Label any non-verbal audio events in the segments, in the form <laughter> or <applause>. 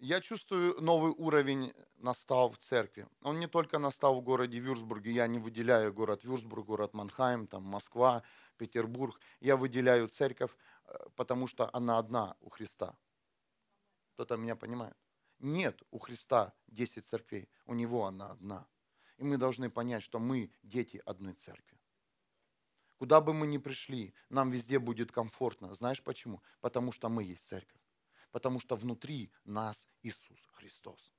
Я чувствую, новый уровень настал в церкви. Он не только настал в городе Вюрсбурге, я не выделяю город Вюрсбург, город Манхайм, там Москва, Петербург. Я выделяю церковь, э, потому что она одна у Христа. Кто-то меня понимает? Нет у Христа 10 церквей, у Него она одна. И мы должны понять, что мы дети одной церкви. Куда бы мы ни пришли, нам везде будет комфортно. Знаешь почему? Потому что мы есть церковь потому что внутри нас Иисус Христос.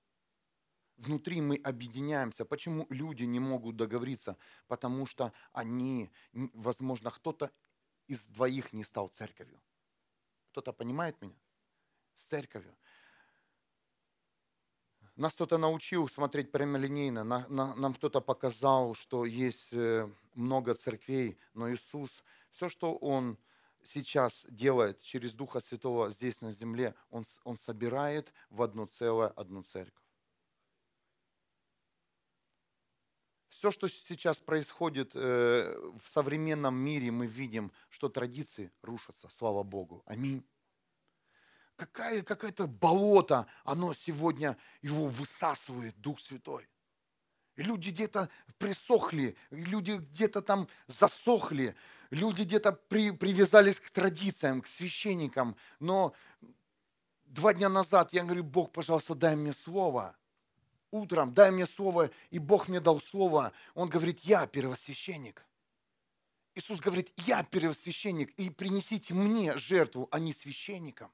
Внутри мы объединяемся. Почему люди не могут договориться? Потому что они, возможно, кто-то из двоих не стал церковью. Кто-то понимает меня? С церковью. Нас кто-то научил смотреть прямолинейно. Нам кто-то показал, что есть э, много церквей, но Иисус, все, что Он сейчас делает через Духа Святого здесь на земле, Он, он собирает в одно целое одну церковь. Все, что сейчас происходит э, в современном мире, мы видим, что традиции рушатся, слава Богу. Аминь. Какая, какое-то болото, оно сегодня его высасывает Дух Святой. И люди где-то присохли, люди где-то там засохли, люди где-то при, привязались к традициям, к священникам. Но два дня назад я говорю, Бог, пожалуйста, дай мне слово. Утром дай мне слово, и Бог мне дал слово. Он говорит, я первосвященник. Иисус говорит, я первосвященник, и принесите мне жертву, а не священникам.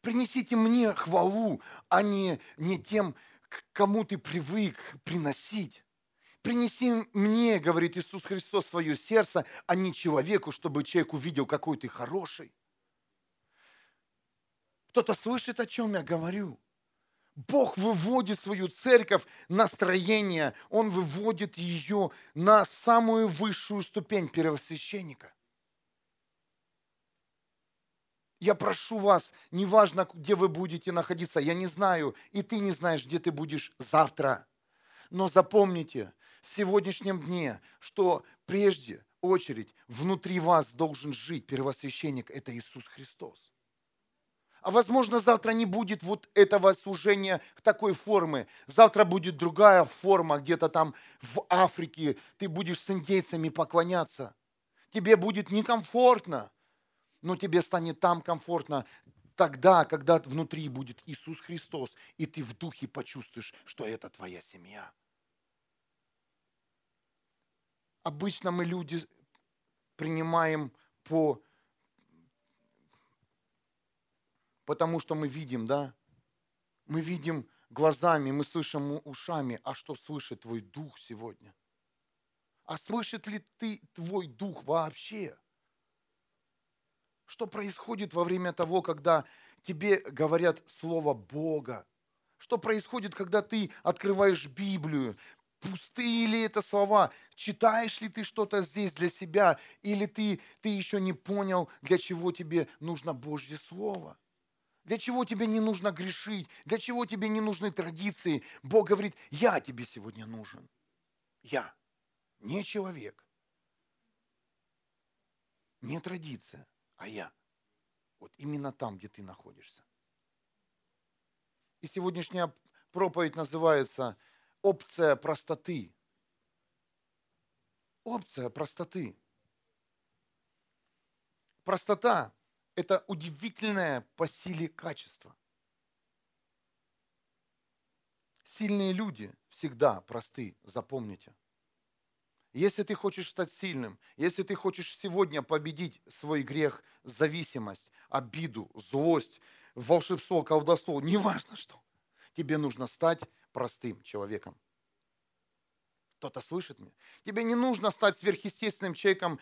Принесите мне хвалу, а не, не тем, к кому ты привык приносить. Принеси мне, говорит Иисус Христос, свое сердце, а не человеку, чтобы человек увидел, какой ты хороший. Кто-то слышит, о чем я говорю. Бог выводит свою церковь на строение, Он выводит ее на самую высшую ступень первосвященника. Я прошу вас, неважно, где вы будете находиться, я не знаю, и ты не знаешь, где ты будешь завтра. Но запомните, сегодняшнем дне, что прежде очередь внутри вас должен жить первосвященник, это Иисус Христос. А возможно, завтра не будет вот этого служения такой формы. Завтра будет другая форма, где-то там в Африке. Ты будешь с индейцами поклоняться. Тебе будет некомфортно, но тебе станет там комфортно тогда, когда внутри будет Иисус Христос, и ты в духе почувствуешь, что это твоя семья. Обычно мы люди принимаем по... Потому что мы видим, да? Мы видим глазами, мы слышим ушами. А что слышит твой дух сегодня? А слышит ли ты твой дух вообще? Что происходит во время того, когда тебе говорят слово Бога? Что происходит, когда ты открываешь Библию? Пустые ли это слова? Читаешь ли ты что-то здесь для себя? Или ты, ты еще не понял, для чего тебе нужно Божье Слово? Для чего тебе не нужно грешить? Для чего тебе не нужны традиции? Бог говорит, я тебе сегодня нужен. Я, не человек. Не традиция, а я. Вот именно там, где ты находишься. И сегодняшняя проповедь называется опция простоты. Опция простоты. Простота – это удивительное по силе качество. Сильные люди всегда просты, запомните. Если ты хочешь стать сильным, если ты хочешь сегодня победить свой грех, зависимость, обиду, злость, волшебство, колдовство, неважно что, тебе нужно стать простым человеком. Кто-то слышит меня? Тебе не нужно стать сверхъестественным человеком.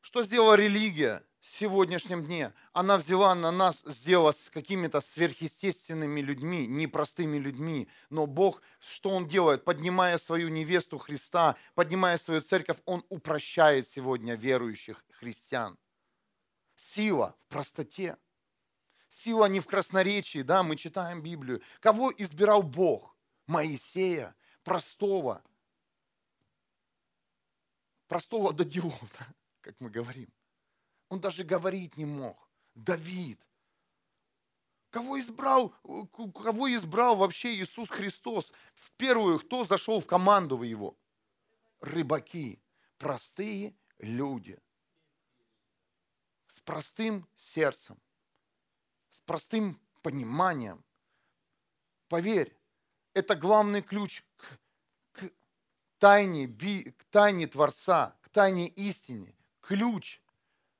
Что сделала религия в сегодняшнем дне? Она взяла на нас, сделала с какими-то сверхъестественными людьми, непростыми людьми. Но Бог, что Он делает? Поднимая свою невесту Христа, поднимая свою церковь, Он упрощает сегодня верующих христиан. Сила в простоте. Сила не в красноречии, да, мы читаем Библию. Кого избирал Бог? Моисея, простого. Простого до делов, <laughs> да, как мы говорим. Он даже говорить не мог. Давид. Кого избрал, кого избрал вообще Иисус Христос? В первую, кто зашел в команду в его? Рыбаки, простые люди. С простым сердцем, с простым пониманием. Поверь, это главный ключ к, к, тайне, к тайне Творца, к тайне истине. Ключ –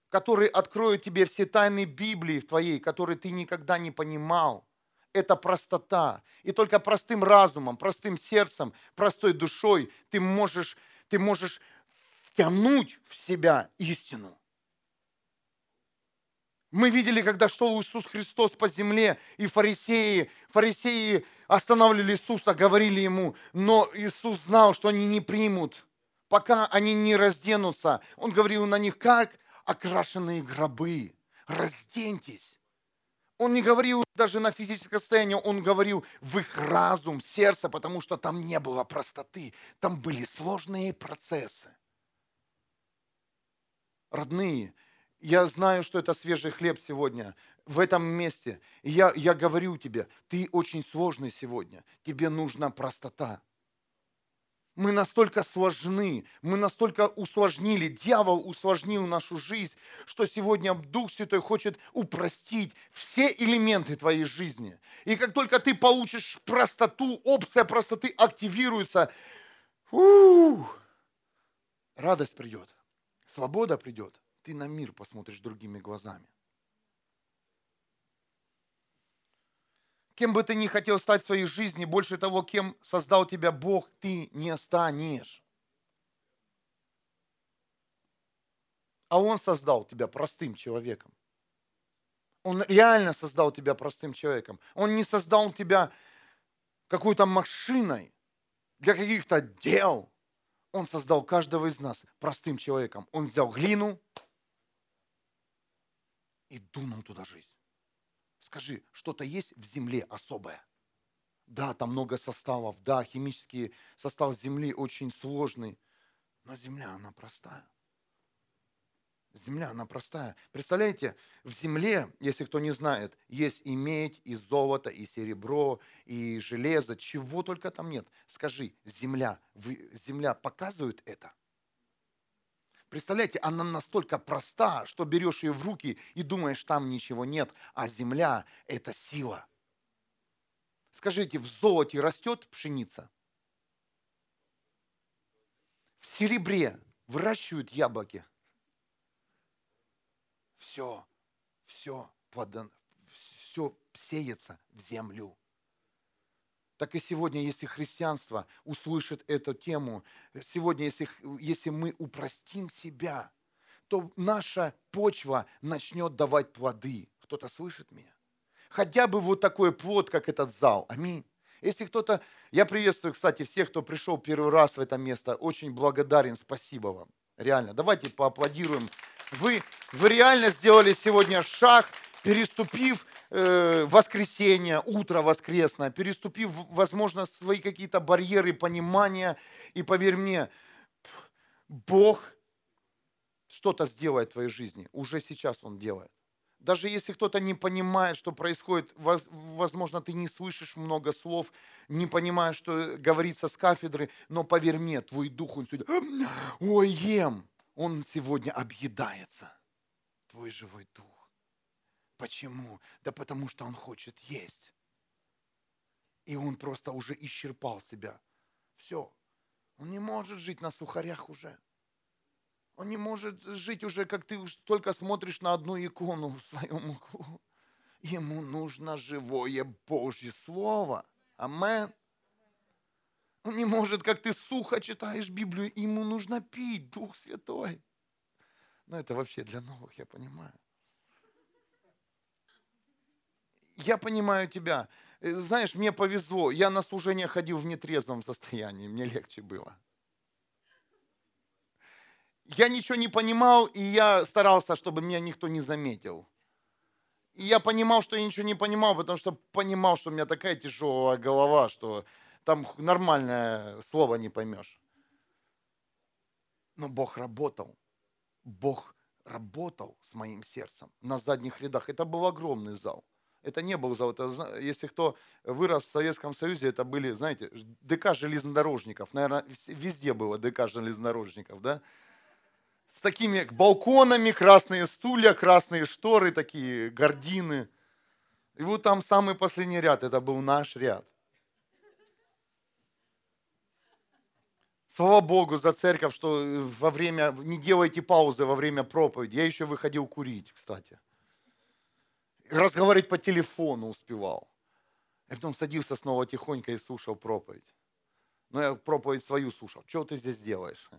который откроет тебе все тайны Библии в твоей, которые ты никогда не понимал. Это простота. И только простым разумом, простым сердцем, простой душой ты можешь, ты можешь втянуть в себя истину. Мы видели, когда шел Иисус Христос по земле, и фарисеи, фарисеи останавливали Иисуса, говорили ему, но Иисус знал, что они не примут, пока они не разденутся. Он говорил на них, как окрашенные гробы. Разденьтесь. Он не говорил даже на физическое состояние, он говорил в их разум, сердце, потому что там не было простоты, там были сложные процессы. Родные, я знаю, что это свежий хлеб сегодня в этом месте. И я, я говорю тебе, ты очень сложный сегодня, тебе нужна простота. Мы настолько сложны, мы настолько усложнили, дьявол усложнил нашу жизнь, что сегодня Дух Святой хочет упростить все элементы твоей жизни. И как только ты получишь простоту, опция простоты активируется, у радость придет, свобода придет, ты на мир посмотришь другими глазами. Кем бы ты ни хотел стать в своей жизни, больше того, кем создал тебя Бог, ты не станешь. А Он создал тебя простым человеком. Он реально создал тебя простым человеком. Он не создал тебя какой-то машиной для каких-то дел. Он создал каждого из нас простым человеком. Он взял глину и дунул туда жизнь. Скажи, что-то есть в земле особое? Да, там много составов, да, химический состав земли очень сложный, но земля, она простая. Земля, она простая. Представляете, в земле, если кто не знает, есть и медь, и золото, и серебро, и железо, чего только там нет. Скажи, земля, земля показывает это? Представляете, она настолько проста, что берешь ее в руки и думаешь, там ничего нет, а земля – это сила. Скажите, в золоте растет пшеница? В серебре выращивают яблоки? Все, все, все сеется в землю так и сегодня, если христианство услышит эту тему, сегодня, если, если мы упростим себя, то наша почва начнет давать плоды. Кто-то слышит меня? Хотя бы вот такой плод, как этот зал. Аминь. Если кто-то... Я приветствую, кстати, всех, кто пришел первый раз в это место. Очень благодарен, спасибо вам. Реально. Давайте поаплодируем. Вы, вы реально сделали сегодня шаг, переступив э, воскресенье, утро воскресное, переступив, возможно, свои какие-то барьеры понимания. И поверь мне, Бог что-то сделает в твоей жизни. Уже сейчас Он делает. Даже если кто-то не понимает, что происходит, возможно, ты не слышишь много слов, не понимаешь, что говорится с кафедры, но поверь мне, твой дух, он сегодня, ой, ем, он сегодня объедается, твой живой дух. Почему? Да потому что он хочет есть. И он просто уже исчерпал себя. Все. Он не может жить на сухарях уже. Он не может жить уже, как ты только смотришь на одну икону в своем углу. Ему нужно живое Божье Слово. Амен. Он не может, как ты сухо читаешь Библию, ему нужно пить Дух Святой. Но это вообще для новых, я понимаю я понимаю тебя. Э, знаешь, мне повезло. Я на служение ходил в нетрезвом состоянии. Мне легче было. Я ничего не понимал, и я старался, чтобы меня никто не заметил. И я понимал, что я ничего не понимал, потому что понимал, что у меня такая тяжелая голова, что там нормальное слово не поймешь. Но Бог работал. Бог работал с моим сердцем на задних рядах. Это был огромный зал. Это не был завод. Если кто вырос в Советском Союзе, это были, знаете, ДК железнодорожников. Наверное, везде было ДК железнодорожников, да? С такими балконами, красные стулья, красные шторы, такие гардины. И вот там самый последний ряд, это был наш ряд. Слава Богу за церковь, что во время, не делайте паузы во время проповеди. Я еще выходил курить, кстати. Разговаривать по телефону успевал. И потом садился снова тихонько и слушал проповедь. Но я проповедь свою слушал. Что ты здесь делаешь?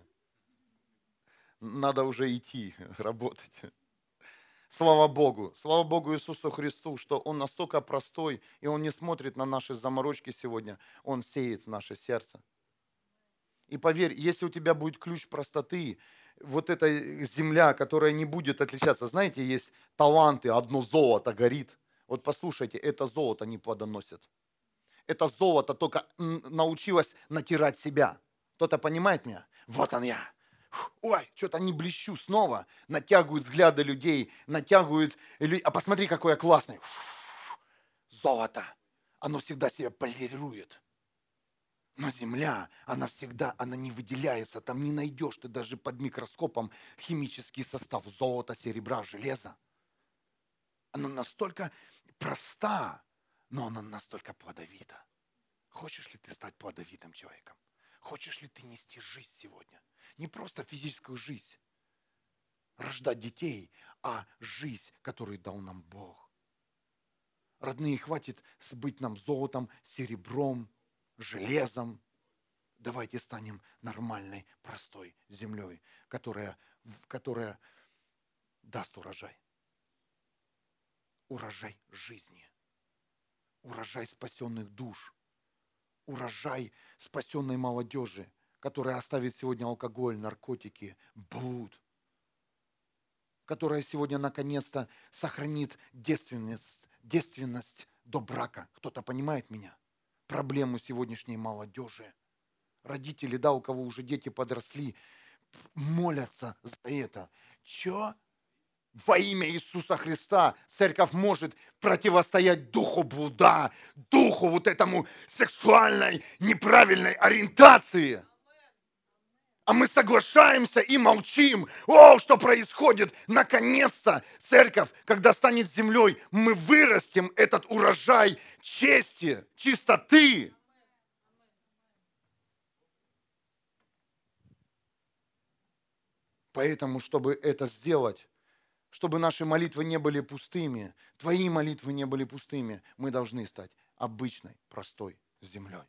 Надо уже идти <laughs> работать. Слава Богу, слава Богу Иисусу Христу, что Он настолько простой, и Он не смотрит на наши заморочки сегодня, Он сеет в наше сердце. И поверь, если у тебя будет ключ простоты, вот эта земля, которая не будет отличаться. Знаете, есть таланты, одно золото горит. Вот послушайте, это золото не плодоносит. Это золото только научилось натирать себя. Кто-то понимает меня? Вот он я. Ой, что-то не блещу снова. Натягивают взгляды людей, натягивают... А посмотри, какой я классный. Золото. Оно всегда себя полирует. Но земля, она всегда, она не выделяется, там не найдешь ты даже под микроскопом химический состав золота, серебра, железа. Она настолько проста, но она настолько плодовита. Хочешь ли ты стать плодовитым человеком? Хочешь ли ты нести жизнь сегодня? Не просто физическую жизнь, рождать детей, а жизнь, которую дал нам Бог. Родные, хватит быть нам золотом, серебром, железом. Давайте станем нормальной, простой землей, которая, которая даст урожай. Урожай жизни. Урожай спасенных душ. Урожай спасенной молодежи, которая оставит сегодня алкоголь, наркотики, блуд, которая сегодня наконец-то сохранит девственность, девственность до брака. Кто-то понимает меня? Проблему сегодняшней молодежи. Родители, да, у кого уже дети подросли, молятся за это. Че? Во имя Иисуса Христа церковь может противостоять духу блуда, духу вот этому сексуальной неправильной ориентации а мы соглашаемся и молчим. О, что происходит? Наконец-то церковь, когда станет землей, мы вырастим этот урожай чести, чистоты. Поэтому, чтобы это сделать, чтобы наши молитвы не были пустыми, твои молитвы не были пустыми, мы должны стать обычной, простой землей.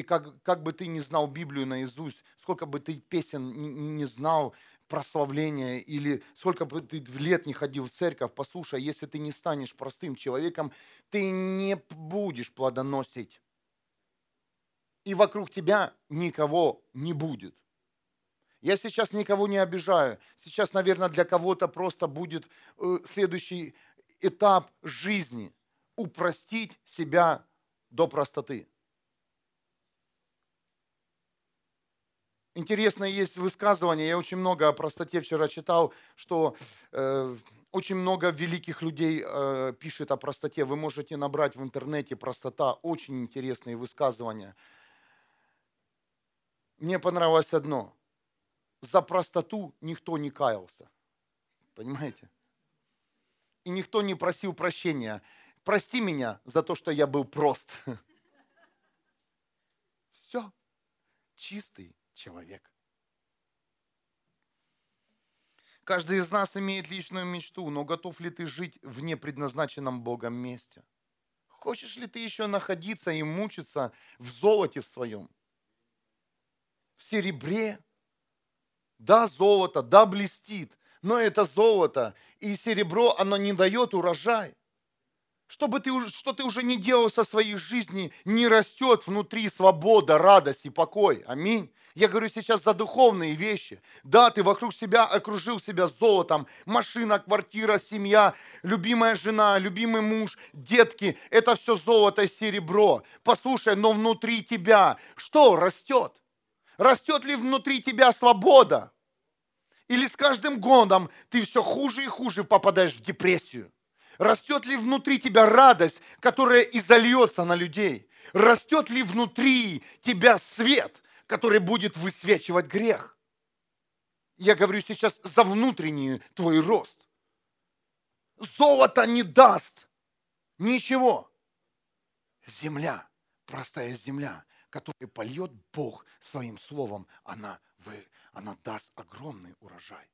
И как, как бы ты не знал Библию наизусть, сколько бы ты песен не, не знал, прославления, или сколько бы ты лет не ходил в церковь, послушай, если ты не станешь простым человеком, ты не будешь плодоносить. И вокруг тебя никого не будет. Я сейчас никого не обижаю. Сейчас, наверное, для кого-то просто будет э, следующий этап жизни – упростить себя до простоты. Интересное есть высказывание, я очень много о простоте вчера читал, что э, очень много великих людей э, пишет о простоте. Вы можете набрать в интернете простота, очень интересные высказывания. Мне понравилось одно. За простоту никто не каялся. Понимаете? И никто не просил прощения. Прости меня за то, что я был прост. <laughs> Все. Чистый человек. Каждый из нас имеет личную мечту, но готов ли ты жить в непредназначенном Богом месте? Хочешь ли ты еще находиться и мучиться в золоте в своем? В серебре? Да, золото, да, блестит, но это золото и серебро, оно не дает урожай. Что, бы ты, что ты уже не делал со своей жизни, не растет внутри свобода, радость и покой. Аминь. Я говорю сейчас за духовные вещи. Да, ты вокруг себя окружил себя золотом. Машина, квартира, семья, любимая жена, любимый муж, детки. Это все золото и серебро. Послушай, но внутри тебя что растет? Растет ли внутри тебя свобода? Или с каждым годом ты все хуже и хуже попадаешь в депрессию? Растет ли внутри тебя радость, которая изольется на людей? Растет ли внутри тебя свет, который будет высвечивать грех? Я говорю сейчас за внутренний твой рост. Золото не даст ничего. Земля, простая земля, которую польет Бог своим словом, она, вы, она даст огромный урожай.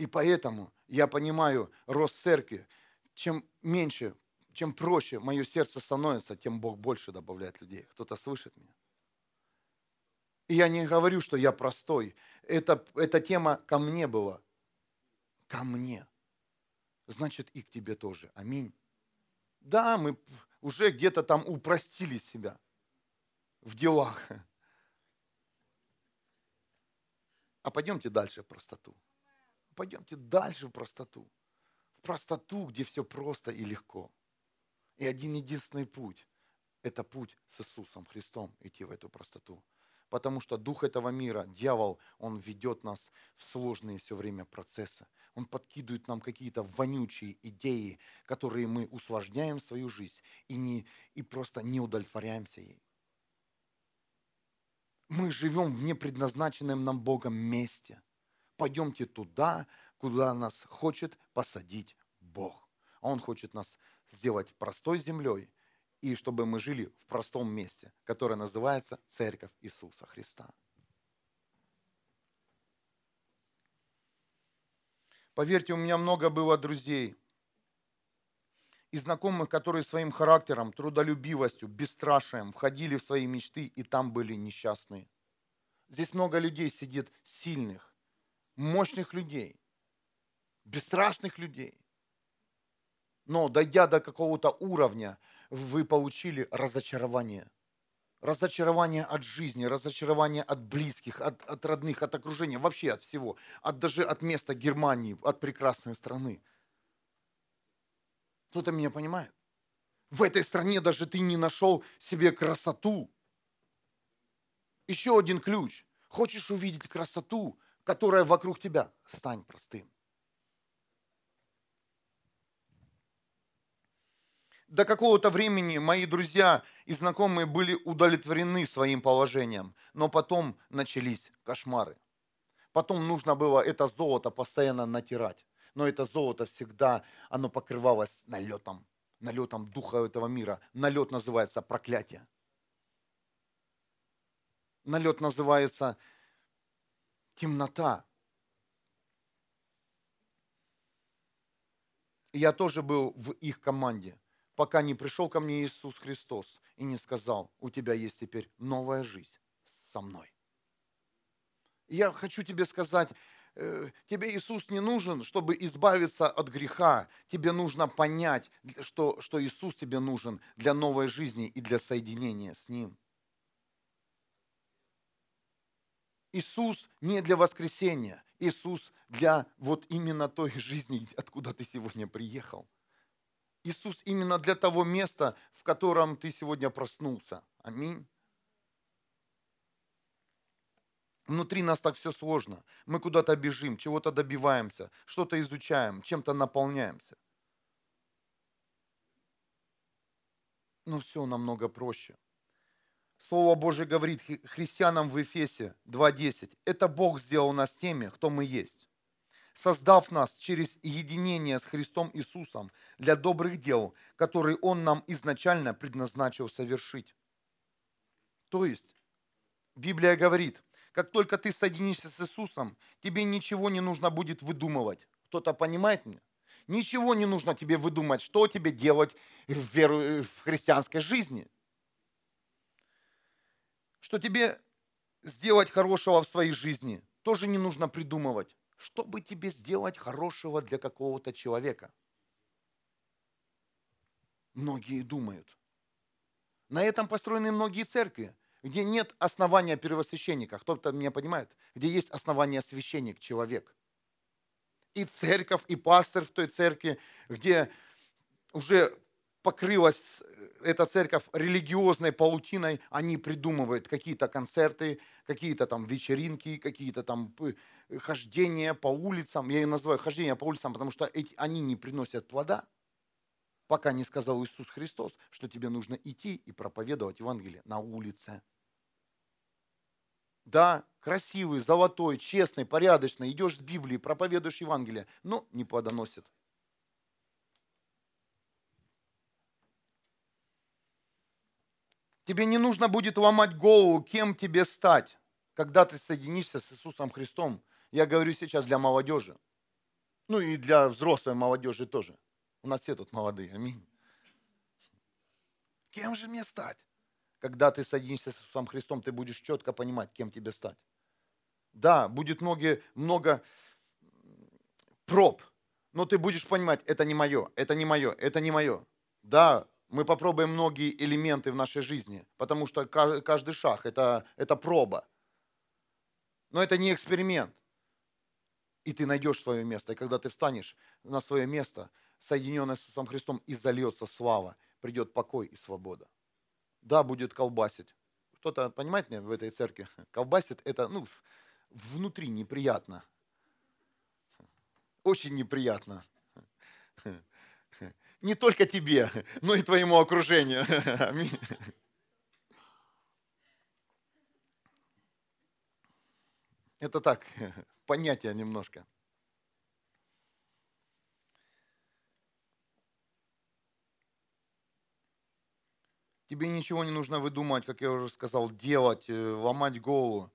И поэтому я понимаю рост церкви. Чем меньше, чем проще мое сердце становится, тем Бог больше добавляет людей. Кто-то слышит меня? И я не говорю, что я простой. Это, эта тема ко мне была. Ко мне. Значит, и к тебе тоже. Аминь. Да, мы уже где-то там упростили себя в делах. А пойдемте дальше простоту. Пойдемте дальше в простоту. В простоту, где все просто и легко. И один единственный путь – это путь с Иисусом Христом, идти в эту простоту потому что дух этого мира, дьявол, он ведет нас в сложные все время процессы. Он подкидывает нам какие-то вонючие идеи, которые мы усложняем свою жизнь и, не, и просто не удовлетворяемся ей. Мы живем в непредназначенном нам Богом месте. Пойдемте туда, куда нас хочет посадить Бог. А Он хочет нас сделать простой землей – и чтобы мы жили в простом месте, которое называется Церковь Иисуса Христа. Поверьте, у меня много было друзей и знакомых, которые своим характером, трудолюбивостью, бесстрашием входили в свои мечты и там были несчастные. Здесь много людей сидит сильных, мощных людей, бесстрашных людей. Но дойдя до какого-то уровня, вы получили разочарование. Разочарование от жизни, разочарование от близких, от, от родных, от окружения, вообще от всего. От, даже от места Германии, от прекрасной страны. Кто-то меня понимает? В этой стране даже ты не нашел себе красоту. Еще один ключ. Хочешь увидеть красоту, которая вокруг тебя? Стань простым. до какого-то времени мои друзья и знакомые были удовлетворены своим положением, но потом начались кошмары. Потом нужно было это золото постоянно натирать. Но это золото всегда, оно покрывалось налетом, налетом духа этого мира. Налет называется проклятие. Налет называется темнота. я тоже был в их команде пока не пришел ко мне Иисус Христос и не сказал, у тебя есть теперь новая жизнь со мной. я хочу тебе сказать, э, тебе Иисус не нужен, чтобы избавиться от греха. Тебе нужно понять, что, что Иисус тебе нужен для новой жизни и для соединения с Ним. Иисус не для воскресения. Иисус для вот именно той жизни, <laughs> откуда ты сегодня приехал. Иисус именно для того места, в котором ты сегодня проснулся. Аминь. Внутри нас так все сложно. Мы куда-то бежим, чего-то добиваемся, что-то изучаем, чем-то наполняемся. Но все намного проще. Слово Божье говорит христианам в Ефесе 2.10. Это Бог сделал нас теми, кто мы есть создав нас через единение с Христом Иисусом для добрых дел, которые Он нам изначально предназначил совершить. То есть, Библия говорит, как только ты соединишься с Иисусом, тебе ничего не нужно будет выдумывать. Кто-то понимает меня? Ничего не нужно тебе выдумать, что тебе делать в, веру, в христианской жизни. Что тебе сделать хорошего в своей жизни, тоже не нужно придумывать что бы тебе сделать хорошего для какого-то человека? Многие думают. На этом построены многие церкви, где нет основания первосвященника. Кто-то меня понимает? Где есть основание священник, человек. И церковь, и пастор в той церкви, где уже покрылась эта церковь религиозной паутиной, они придумывают какие-то концерты, какие-то там вечеринки, какие-то там хождения по улицам. Я их называю хождение по улицам, потому что эти, они не приносят плода, пока не сказал Иисус Христос, что тебе нужно идти и проповедовать Евангелие на улице. Да, красивый, золотой, честный, порядочный, идешь с Библией, проповедуешь Евангелие, но не плодоносит. Тебе не нужно будет ломать голову, кем тебе стать, когда ты соединишься с Иисусом Христом. Я говорю сейчас для молодежи. Ну и для взрослой молодежи тоже. У нас все тут молодые. Аминь. Кем же мне стать? Когда ты соединишься с Иисусом Христом, ты будешь четко понимать, кем тебе стать. Да, будет много, много проб, но ты будешь понимать, это не мое, это не мое, это не мое. Да, мы попробуем многие элементы в нашей жизни, потому что каждый шаг это, это проба. Но это не эксперимент. И ты найдешь свое место. И когда ты встанешь на свое место, соединенное с Иисусом Христом, и зальется слава, придет покой и свобода. Да, будет колбасить. Кто-то, понимает меня, в этой церкви, <laughs> колбасит, это, ну, внутри неприятно. Очень неприятно <laughs> не только тебе, <laughs> но и твоему окружению. <laughs> Аминь. Это так, <laughs> понятие немножко. Тебе ничего не нужно выдумать, как я уже сказал, делать, э, ломать голову.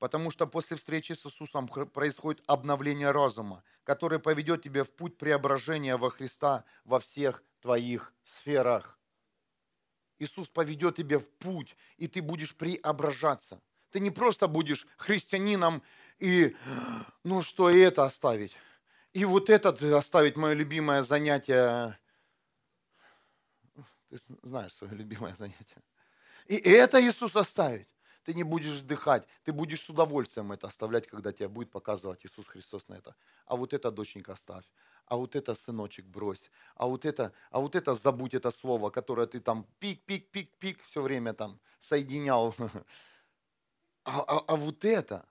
Потому что после встречи с Иисусом происходит обновление разума, которое поведет тебя в путь преображения во Христа во всех твоих сферах. Иисус поведет тебя в путь, и ты будешь преображаться. Ты не просто будешь христианином и, ну что, и это оставить. И вот это оставить, мое любимое занятие. Ты знаешь свое любимое занятие. И это Иисус оставить ты не будешь вздыхать, ты будешь с удовольствием это оставлять, когда тебя будет показывать Иисус Христос на это. А вот это, доченька, оставь. А вот это, сыночек, брось. А вот это, а вот это забудь это слово, которое ты там пик-пик-пик-пик все время там соединял. А, а, а вот это,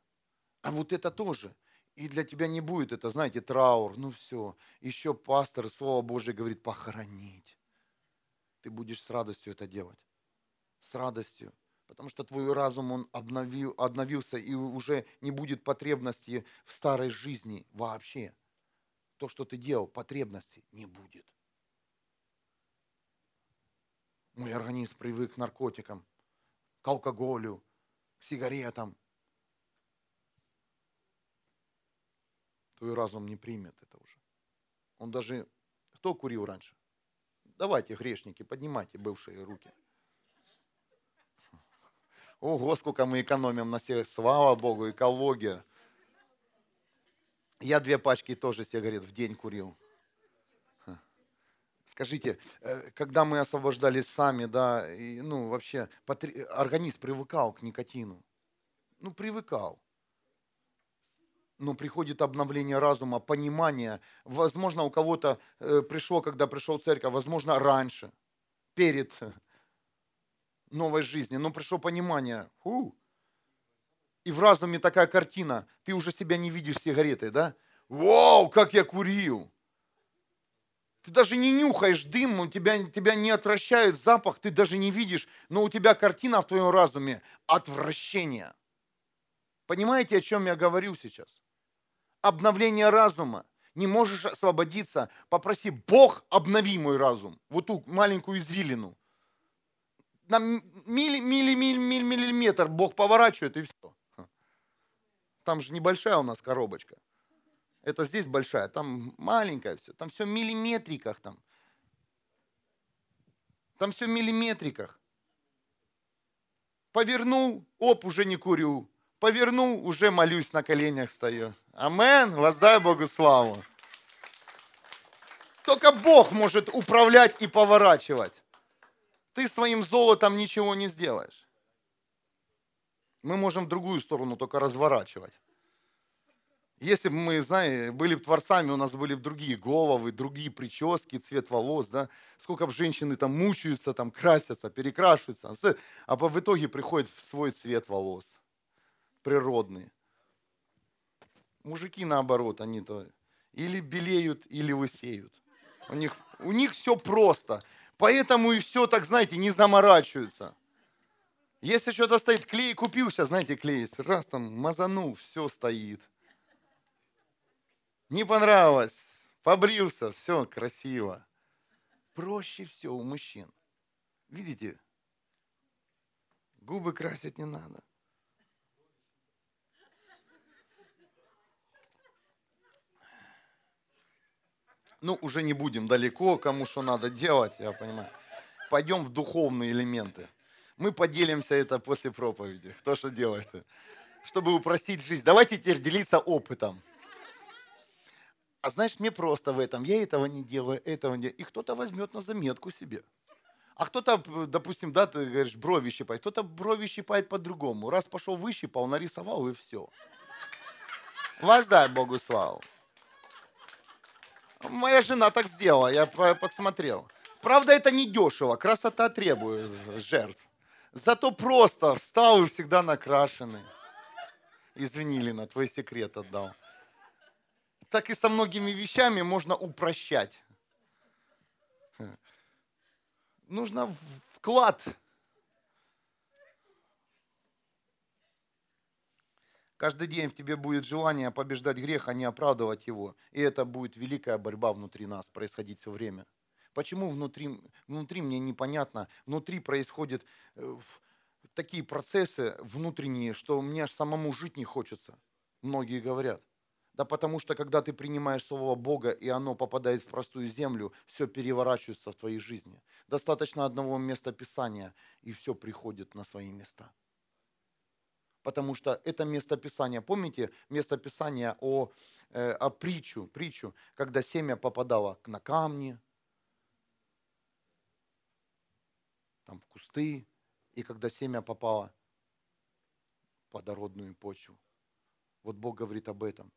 а вот это тоже. И для тебя не будет это, знаете, траур, ну все. Еще пастор, Слово Божье говорит, похоронить. Ты будешь с радостью это делать. С радостью потому что твой разум, он обновил, обновился, и уже не будет потребности в старой жизни вообще. То, что ты делал, потребности не будет. Мой организм привык к наркотикам, к алкоголю, к сигаретам. Твой разум не примет это уже. Он даже... Кто курил раньше? Давайте, грешники, поднимайте бывшие руки. Ого, сколько мы экономим на себе. Слава Богу, экология. Я две пачки тоже сигарет в день курил. Скажите, э, когда мы освобождались сами, да, и, ну, вообще, организм привыкал к никотину. Ну, привыкал. Но приходит обновление разума, понимание. Возможно, у кого-то э, пришло, когда пришел церковь, возможно, раньше, перед <laughs> новой жизни, но пришло понимание. Фу. И в разуме такая картина. Ты уже себя не видишь сигаретой, да? Вау, как я курил. Ты даже не нюхаешь дым, у тебя, тебя не отвращает запах, ты даже не видишь, но у тебя картина в твоем разуме отвращения. Понимаете, о чем я говорю сейчас? Обновление разума. Не можешь освободиться, попроси, Бог, обнови мой разум. Вот ту маленькую извилину на милли, милли, милли, милли, миллиметр Бог поворачивает и все. Там же небольшая у нас коробочка. Это здесь большая, там маленькая все. Там все в миллиметриках там. Там все в миллиметриках. Повернул, оп, уже не курю. Повернул, уже молюсь, на коленях стою. Амен, воздай Богу славу. Только Бог может управлять и поворачивать ты своим золотом ничего не сделаешь. Мы можем в другую сторону только разворачивать. Если бы мы, знаете, были бы творцами, у нас были бы другие головы, другие прически, цвет волос, да, сколько бы женщины там мучаются, там красятся, перекрашиваются, а в итоге приходит в свой цвет волос, природный. Мужики наоборот, они то или белеют, или высеют. У них, у них все просто. Поэтому и все, так знаете, не заморачиваются. Если что-то стоит, клей купил сейчас, знаете, клей, раз там мазанул, все стоит. Не понравилось, побрился, все красиво. Проще все у мужчин. Видите, губы красить не надо. Ну, уже не будем далеко, кому что надо делать, я понимаю. Пойдем в духовные элементы. Мы поделимся это после проповеди. Кто что делает? Чтобы упростить жизнь. Давайте теперь делиться опытом. А знаешь, мне просто в этом. Я этого не делаю, этого не делаю. И кто-то возьмет на заметку себе. А кто-то, допустим, да, ты говоришь, брови щипать. Кто-то брови щипает по-другому. Раз пошел выщипал, нарисовал и все. Воздай Богу славу. Моя жена так сделала, я подсмотрел. Правда, это не дешево, красота требует жертв. Зато просто встал и всегда накрашенный. Извини, Лина, твой секрет отдал так и со многими вещами можно упрощать. Нужно вклад. Каждый день в тебе будет желание побеждать грех, а не оправдывать его. И это будет великая борьба внутри нас происходить все время. Почему внутри, внутри мне непонятно, внутри происходят э, такие процессы внутренние, что мне аж самому жить не хочется. Многие говорят. Да потому что, когда ты принимаешь Слово Бога, и оно попадает в простую землю, все переворачивается в твоей жизни. Достаточно одного места Писания, и все приходит на свои места. Потому что это место Писания, помните место Писания о, э, о притчу, притчу, когда семя попадало на камни, там, в кусты, и когда семя попало в плодородную почву. Вот Бог говорит об этом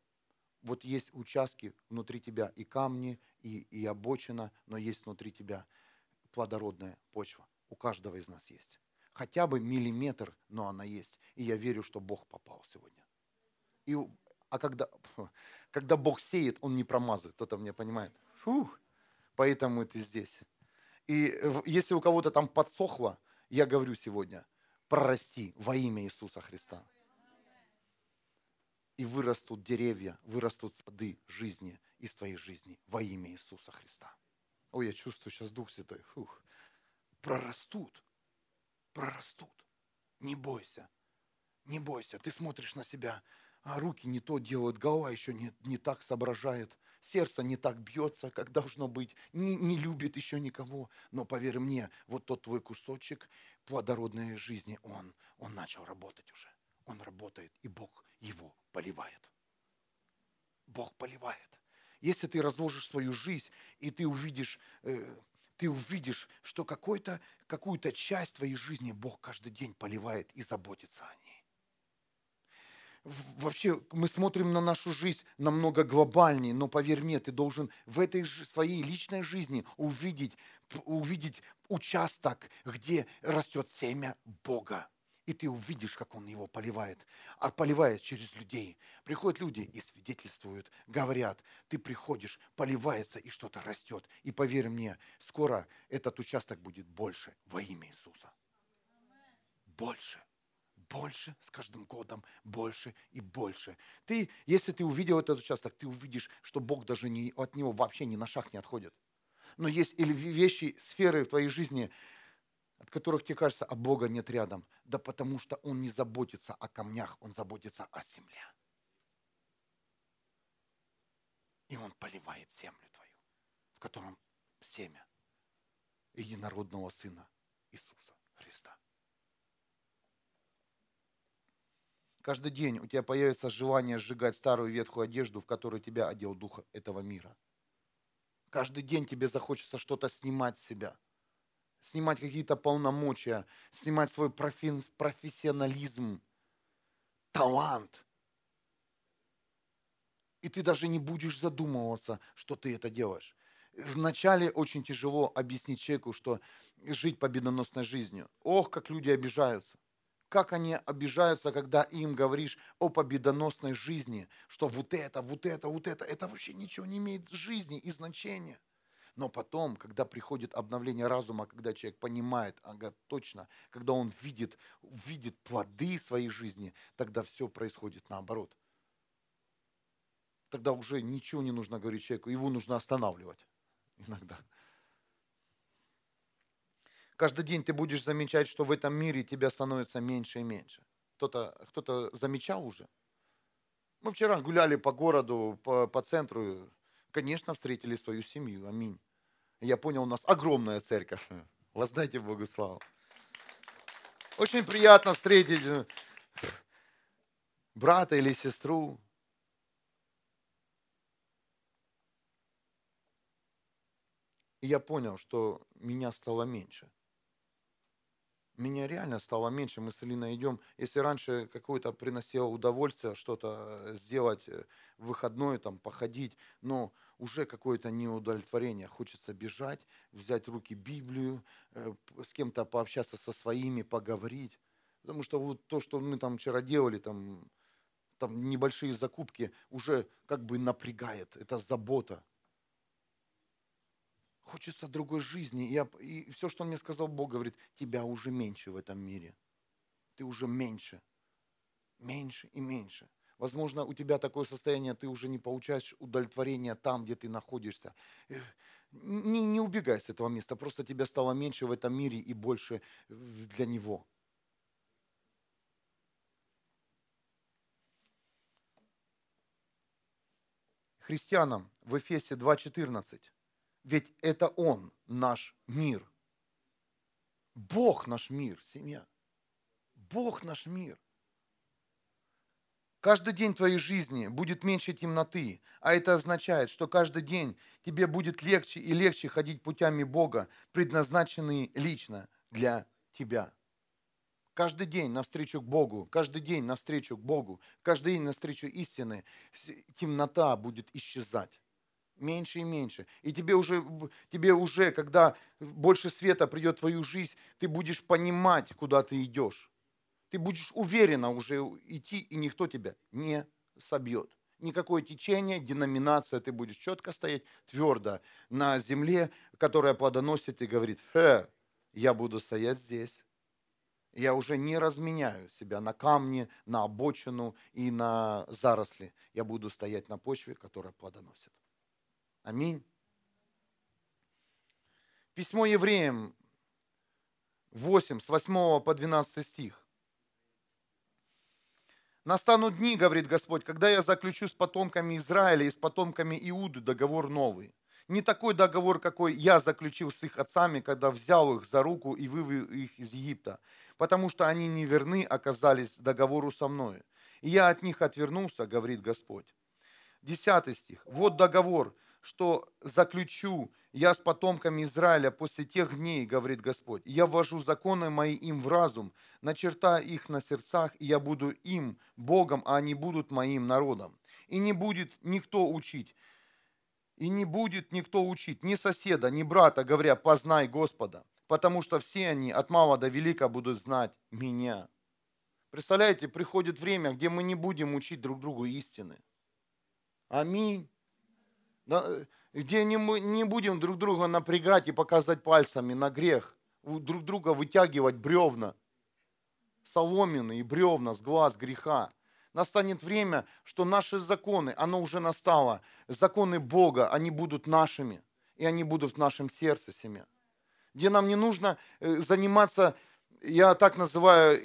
вот есть участки внутри тебя, и камни, и, и обочина, но есть внутри тебя плодородная почва. У каждого из нас есть. Хотя бы миллиметр, но она есть. И я верю, что Бог попал сегодня. И, а когда, <laughs> когда Бог сеет, Он не промазывает. Кто-то мне понимает? Фух, поэтому ты здесь. И если у кого-то там подсохло, я говорю сегодня, прорасти во имя Иисуса Христа и вырастут деревья, вырастут сады жизни из твоей жизни во имя Иисуса Христа. Ой, я чувствую сейчас Дух Святой. Фух. Прорастут. Прорастут. Не бойся. Не бойся. Ты смотришь на себя, а руки не то делают, голова еще не, не так соображает, сердце не так бьется, как должно быть, не, не любит еще никого. Но поверь мне, вот тот твой кусочек плодородной жизни, он, он начал работать уже. Он работает, и Бог его поливает. Бог поливает. Если ты разложишь свою жизнь, и ты увидишь, э, ты увидишь, что какой-то, какую-то часть твоей жизни Бог каждый день поливает и заботится о ней. Вообще, мы смотрим на нашу жизнь намного глобальнее, но поверь мне, ты должен в этой своей личной жизни увидеть, увидеть участок, где растет семя Бога и ты увидишь, как он его поливает. А поливает через людей. Приходят люди и свидетельствуют, говорят, ты приходишь, поливается и что-то растет. И поверь мне, скоро этот участок будет больше во имя Иисуса. Больше. Больше с каждым годом, больше и больше. Ты, если ты увидел этот участок, ты увидишь, что Бог даже не, от него вообще ни на шаг не отходит. Но есть вещи, сферы в твоей жизни, от которых тебе кажется, а Бога нет рядом. Да потому что Он не заботится о камнях, Он заботится о земле. И Он поливает землю твою, в котором семя единородного Сына Иисуса Христа. Каждый день у тебя появится желание сжигать старую ветхую одежду, в которую тебя одел дух этого мира. Каждый день тебе захочется что-то снимать с себя – снимать какие-то полномочия, снимать свой профи- профессионализм, талант. И ты даже не будешь задумываться, что ты это делаешь. Вначале очень тяжело объяснить человеку, что жить победоносной жизнью. Ох, как люди обижаются. Как они обижаются, когда им говоришь о победоносной жизни, что вот это, вот это, вот это, это вообще ничего не имеет жизни и значения. Но потом, когда приходит обновление разума, когда человек понимает, ага, точно, когда он видит, видит плоды своей жизни, тогда все происходит наоборот. Тогда уже ничего не нужно говорить человеку, его нужно останавливать иногда. Каждый день ты будешь замечать, что в этом мире тебя становится меньше и меньше. Кто-то кто, -то, замечал уже? Мы вчера гуляли по городу, по, по центру, конечно, встретили свою семью. Аминь. Я понял, у нас огромная церковь. <laughs> Воздайте Богу славу. Очень приятно встретить э, брата или сестру. И я понял, что меня стало меньше меня реально стало меньше. Мы с Алиной идем. Если раньше какое-то приносило удовольствие что-то э, сделать э, в выходной, там, походить, но уже какое-то неудовлетворение. Хочется бежать, взять в руки Библию, э, с кем-то пообщаться со своими, поговорить. Потому что вот то, что мы там вчера делали, там, там небольшие закупки, уже как бы напрягает. Это забота. Хочется другой жизни. Я, и все, что он мне сказал, Бог говорит, тебя уже меньше в этом мире. Ты уже меньше. Меньше и меньше. Возможно, у тебя такое состояние, ты уже не получаешь удовлетворения там, где ты находишься. Не, не убегай с этого места, просто тебя стало меньше в этом мире и больше для него. Христианам в Эфесе 2.14 ведь это Он, наш мир. Бог наш мир, семья. Бог наш мир. Каждый день твоей жизни будет меньше темноты, а это означает, что каждый день тебе будет легче и легче ходить путями Бога, предназначенные лично для тебя. Каждый день навстречу к Богу, каждый день навстречу к Богу, каждый день навстречу истины, темнота будет исчезать меньше и меньше. И тебе уже, тебе уже, когда больше света придет в твою жизнь, ты будешь понимать, куда ты идешь. Ты будешь уверенно уже идти, и никто тебя не собьет. Никакое течение, деноминация, ты будешь четко стоять твердо на земле, которая плодоносит и говорит, «Хе, я буду стоять здесь». Я уже не разменяю себя на камни, на обочину и на заросли. Я буду стоять на почве, которая плодоносит. Аминь. Письмо евреям 8, с 8 по 12 стих. Настанут дни, говорит Господь, когда я заключу с потомками Израиля и с потомками Иуды договор новый. Не такой договор, какой я заключил с их отцами, когда взял их за руку и вывел их из Египта, потому что они неверны оказались договору со мной. И я от них отвернулся, говорит Господь. Десятый стих. Вот договор, что заключу я с потомками Израиля после тех дней, говорит Господь. Я ввожу законы мои им в разум, начертаю их на сердцах, и я буду им Богом, а они будут моим народом. И не будет никто учить, и не будет никто учить, ни соседа, ни брата, говоря, познай Господа, потому что все они от мала до велика будут знать меня. Представляете, приходит время, где мы не будем учить друг другу истины. Аминь где не, мы не будем друг друга напрягать и показывать пальцами на грех, друг друга вытягивать бревна, соломины и бревна с глаз греха. Настанет время, что наши законы, оно уже настало, законы Бога, они будут нашими, и они будут в нашем сердце, семья. Где нам не нужно э, заниматься, я так называю,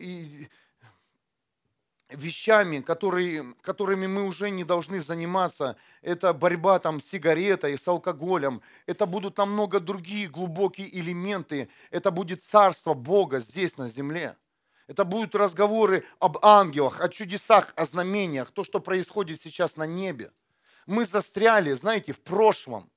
вещами, которые, которыми мы уже не должны заниматься. Это борьба там, с сигаретой, с алкоголем. Это будут намного другие глубокие элементы. Это будет царство Бога здесь на земле. Это будут разговоры об ангелах, о чудесах, о знамениях, то, что происходит сейчас на небе. Мы застряли, знаете, в прошлом.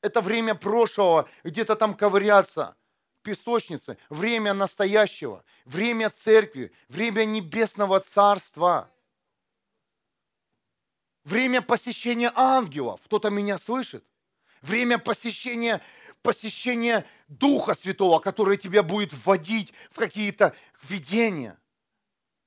Это время прошлого, где-то там ковыряться – песочнице, время настоящего, время церкви, время небесного царства. Время посещения ангелов. Кто-то меня слышит? Время посещения, посещения Духа Святого, который тебя будет вводить в какие-то видения.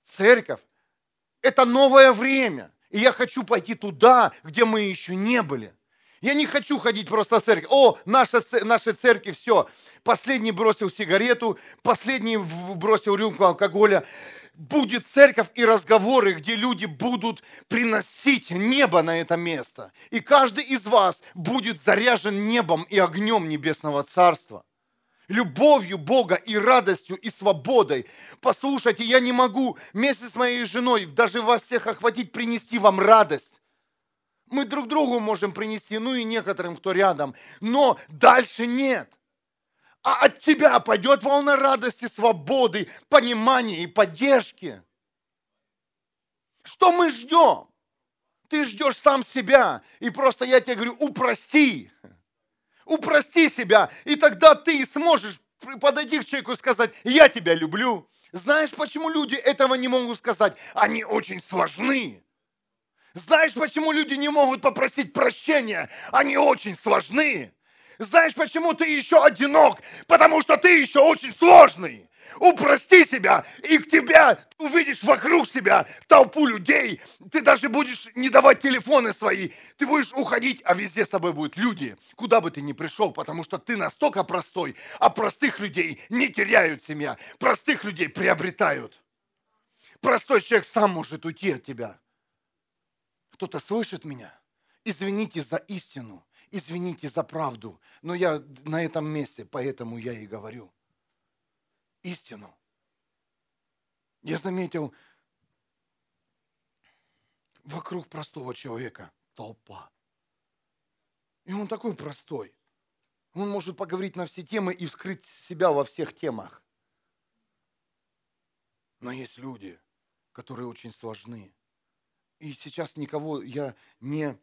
Церковь – это новое время. И я хочу пойти туда, где мы еще не были. Я не хочу ходить просто в церковь. О, наша, наша церковь, все. Последний бросил сигарету, последний бросил рюмку алкоголя. Будет церковь и разговоры, где люди будут приносить небо на это место. И каждый из вас будет заряжен небом и огнем небесного царства любовью Бога и радостью и свободой. Послушайте, я не могу вместе с моей женой даже вас всех охватить, принести вам радость. Мы друг другу можем принести, ну и некоторым, кто рядом. Но дальше нет. А от тебя пойдет волна радости, свободы, понимания и поддержки. Что мы ждем? Ты ждешь сам себя. И просто я тебе говорю, упрости. Упрости себя. И тогда ты сможешь подойти к человеку и сказать, я тебя люблю. Знаешь, почему люди этого не могут сказать? Они очень сложны. Знаешь, почему люди не могут попросить прощения? Они очень сложны. Знаешь, почему ты еще одинок? Потому что ты еще очень сложный. Упрости себя, и к тебе увидишь вокруг себя толпу людей. Ты даже будешь не давать телефоны свои. Ты будешь уходить, а везде с тобой будут люди, куда бы ты ни пришел, потому что ты настолько простой, а простых людей не теряют семья. Простых людей приобретают. Простой человек сам может уйти от тебя. Кто-то слышит меня? Извините за истину, извините за правду, но я на этом месте, поэтому я и говорю. Истину. Я заметил, вокруг простого человека толпа. И он такой простой. Он может поговорить на все темы и вскрыть себя во всех темах. Но есть люди, которые очень сложны. И сейчас никого я не,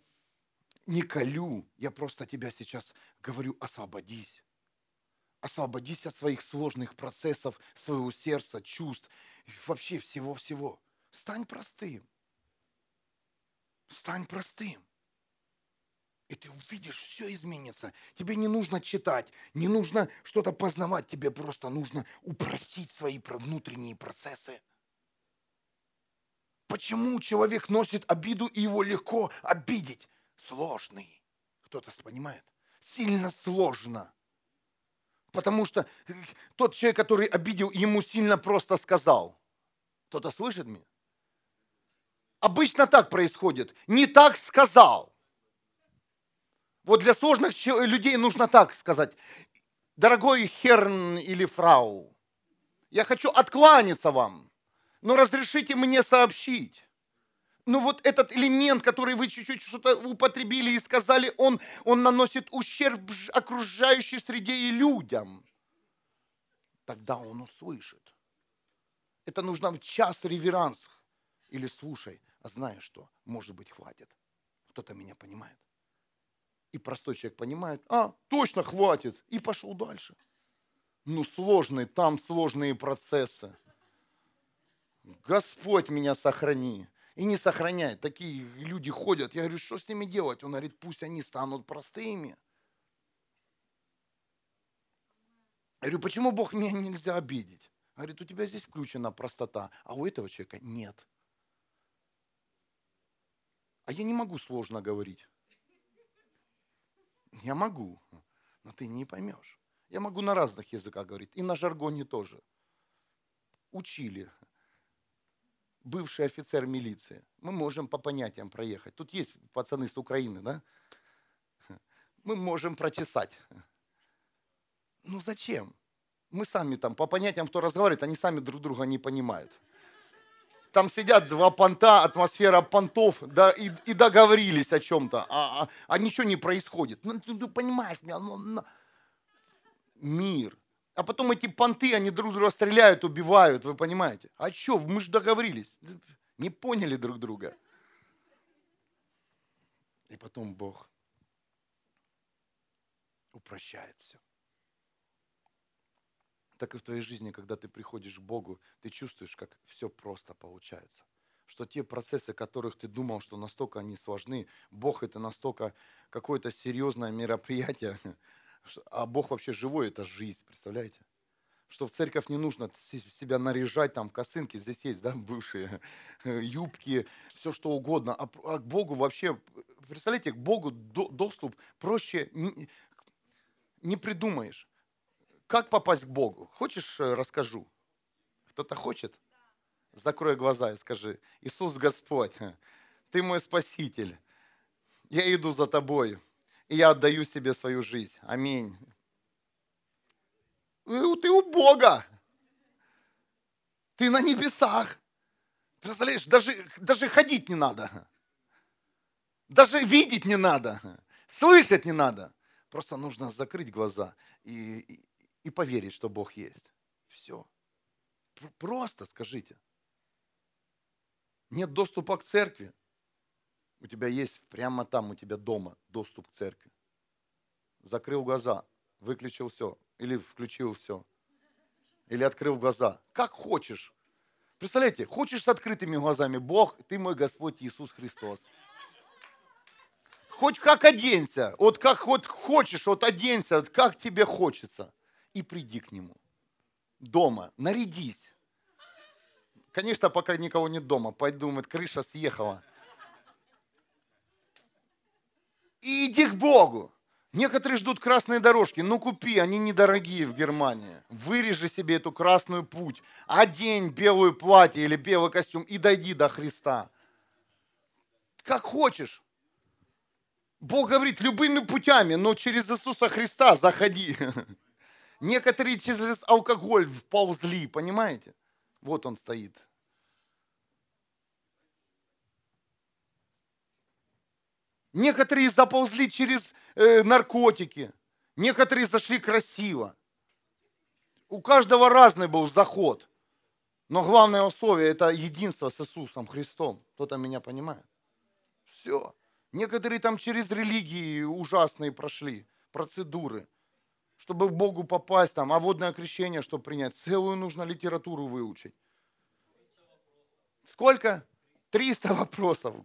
не колю, я просто тебя сейчас говорю, освободись. Освободись от своих сложных процессов, своего сердца, чувств, вообще всего-всего. Стань простым. Стань простым. И ты увидишь, все изменится. Тебе не нужно читать, не нужно что-то познавать, тебе просто нужно упростить свои внутренние процессы. Почему человек носит обиду и его легко обидеть? Сложный. Кто-то понимает? Сильно сложно. Потому что тот человек, который обидел, ему сильно просто сказал. Кто-то слышит меня? Обычно так происходит. Не так сказал. Вот для сложных людей нужно так сказать. Дорогой херн или фрау, я хочу откланяться вам но разрешите мне сообщить. Ну вот этот элемент, который вы чуть-чуть что-то употребили и сказали, он, он наносит ущерб окружающей среде и людям. Тогда он услышит. Это нужно в час реверанс. Или слушай, а знаешь что, может быть хватит. Кто-то меня понимает. И простой человек понимает, а, точно хватит. И пошел дальше. Ну сложные, там сложные процессы. Господь меня сохрани. И не сохраняет. Такие люди ходят. Я говорю, что с ними делать? Он говорит, пусть они станут простыми. Я говорю, почему Бог меня нельзя обидеть? Говорит, у тебя здесь включена простота, а у этого человека нет. А я не могу сложно говорить. Я могу, но ты не поймешь. Я могу на разных языках говорить, и на жаргоне тоже. Учили бывший офицер милиции. Мы можем по понятиям проехать. Тут есть пацаны с Украины, да? <laughs> Мы можем прочесать. Ну зачем? Мы сами там, по понятиям, кто разговаривает, они сами друг друга не понимают. Там сидят два понта, атмосфера понтов, да, и, и договорились о чем-то, а, а, а ничего не происходит. Ну, ты, ты понимаешь меня? Ну, ну. Мир. А потом эти понты, они друг друга стреляют, убивают, вы понимаете? А что, мы же договорились. Не поняли друг друга. И потом Бог упрощает все. Так и в твоей жизни, когда ты приходишь к Богу, ты чувствуешь, как все просто получается. что те процессы, которых ты думал, что настолько они сложны, Бог это настолько какое-то серьезное мероприятие, <laughs> а Бог вообще живой, это жизнь, представляете? Что в церковь не нужно себя наряжать, там, в косынке, здесь есть, да, <laughs> бывшие юбки, все что угодно, а, а к Богу вообще, представляете, к Богу доступ проще не, не придумаешь. Как попасть к Богу? Хочешь, э, расскажу? Кто-то хочет? Закрой глаза и скажи, Иисус Господь, <laughs> Ты мой Спаситель. Я иду за Тобой, и я отдаю себе свою жизнь. Аминь. Ты у Бога. Ты на небесах. Представляешь, даже, даже ходить не надо. Даже видеть не надо. Слышать не надо. Просто нужно закрыть глаза и, и, и поверить, что Бог есть. Все. Просто скажите. Нет доступа к церкви. У тебя есть прямо там, у тебя дома доступ к церкви. Закрыл глаза, выключил все. Или включил все. Или открыл глаза. Как хочешь. Представляете, хочешь с открытыми глазами, Бог, ты мой Господь Иисус Христос. Хоть как оденься, вот как вот хочешь, вот оденься, вот как тебе хочется. И приди к Нему. Дома, нарядись. Конечно, пока никого нет дома. Пойду, думает, крыша съехала. И иди к Богу. Некоторые ждут красные дорожки. Ну купи, они недорогие в Германии. Вырежи себе эту красную путь. Одень белое платье или белый костюм и дойди до Христа. Как хочешь. Бог говорит, любыми путями, но через Иисуса Христа заходи. <laughs> Некоторые через алкоголь вползли, понимаете? Вот он стоит. Некоторые заползли через э, наркотики. Некоторые зашли красиво. У каждого разный был заход. Но главное условие – это единство с Иисусом Христом. Кто-то меня понимает? Все. Некоторые там через религии ужасные прошли, процедуры. Чтобы к Богу попасть, там, а водное крещение, чтобы принять, целую нужно литературу выучить. Сколько? 300 вопросов.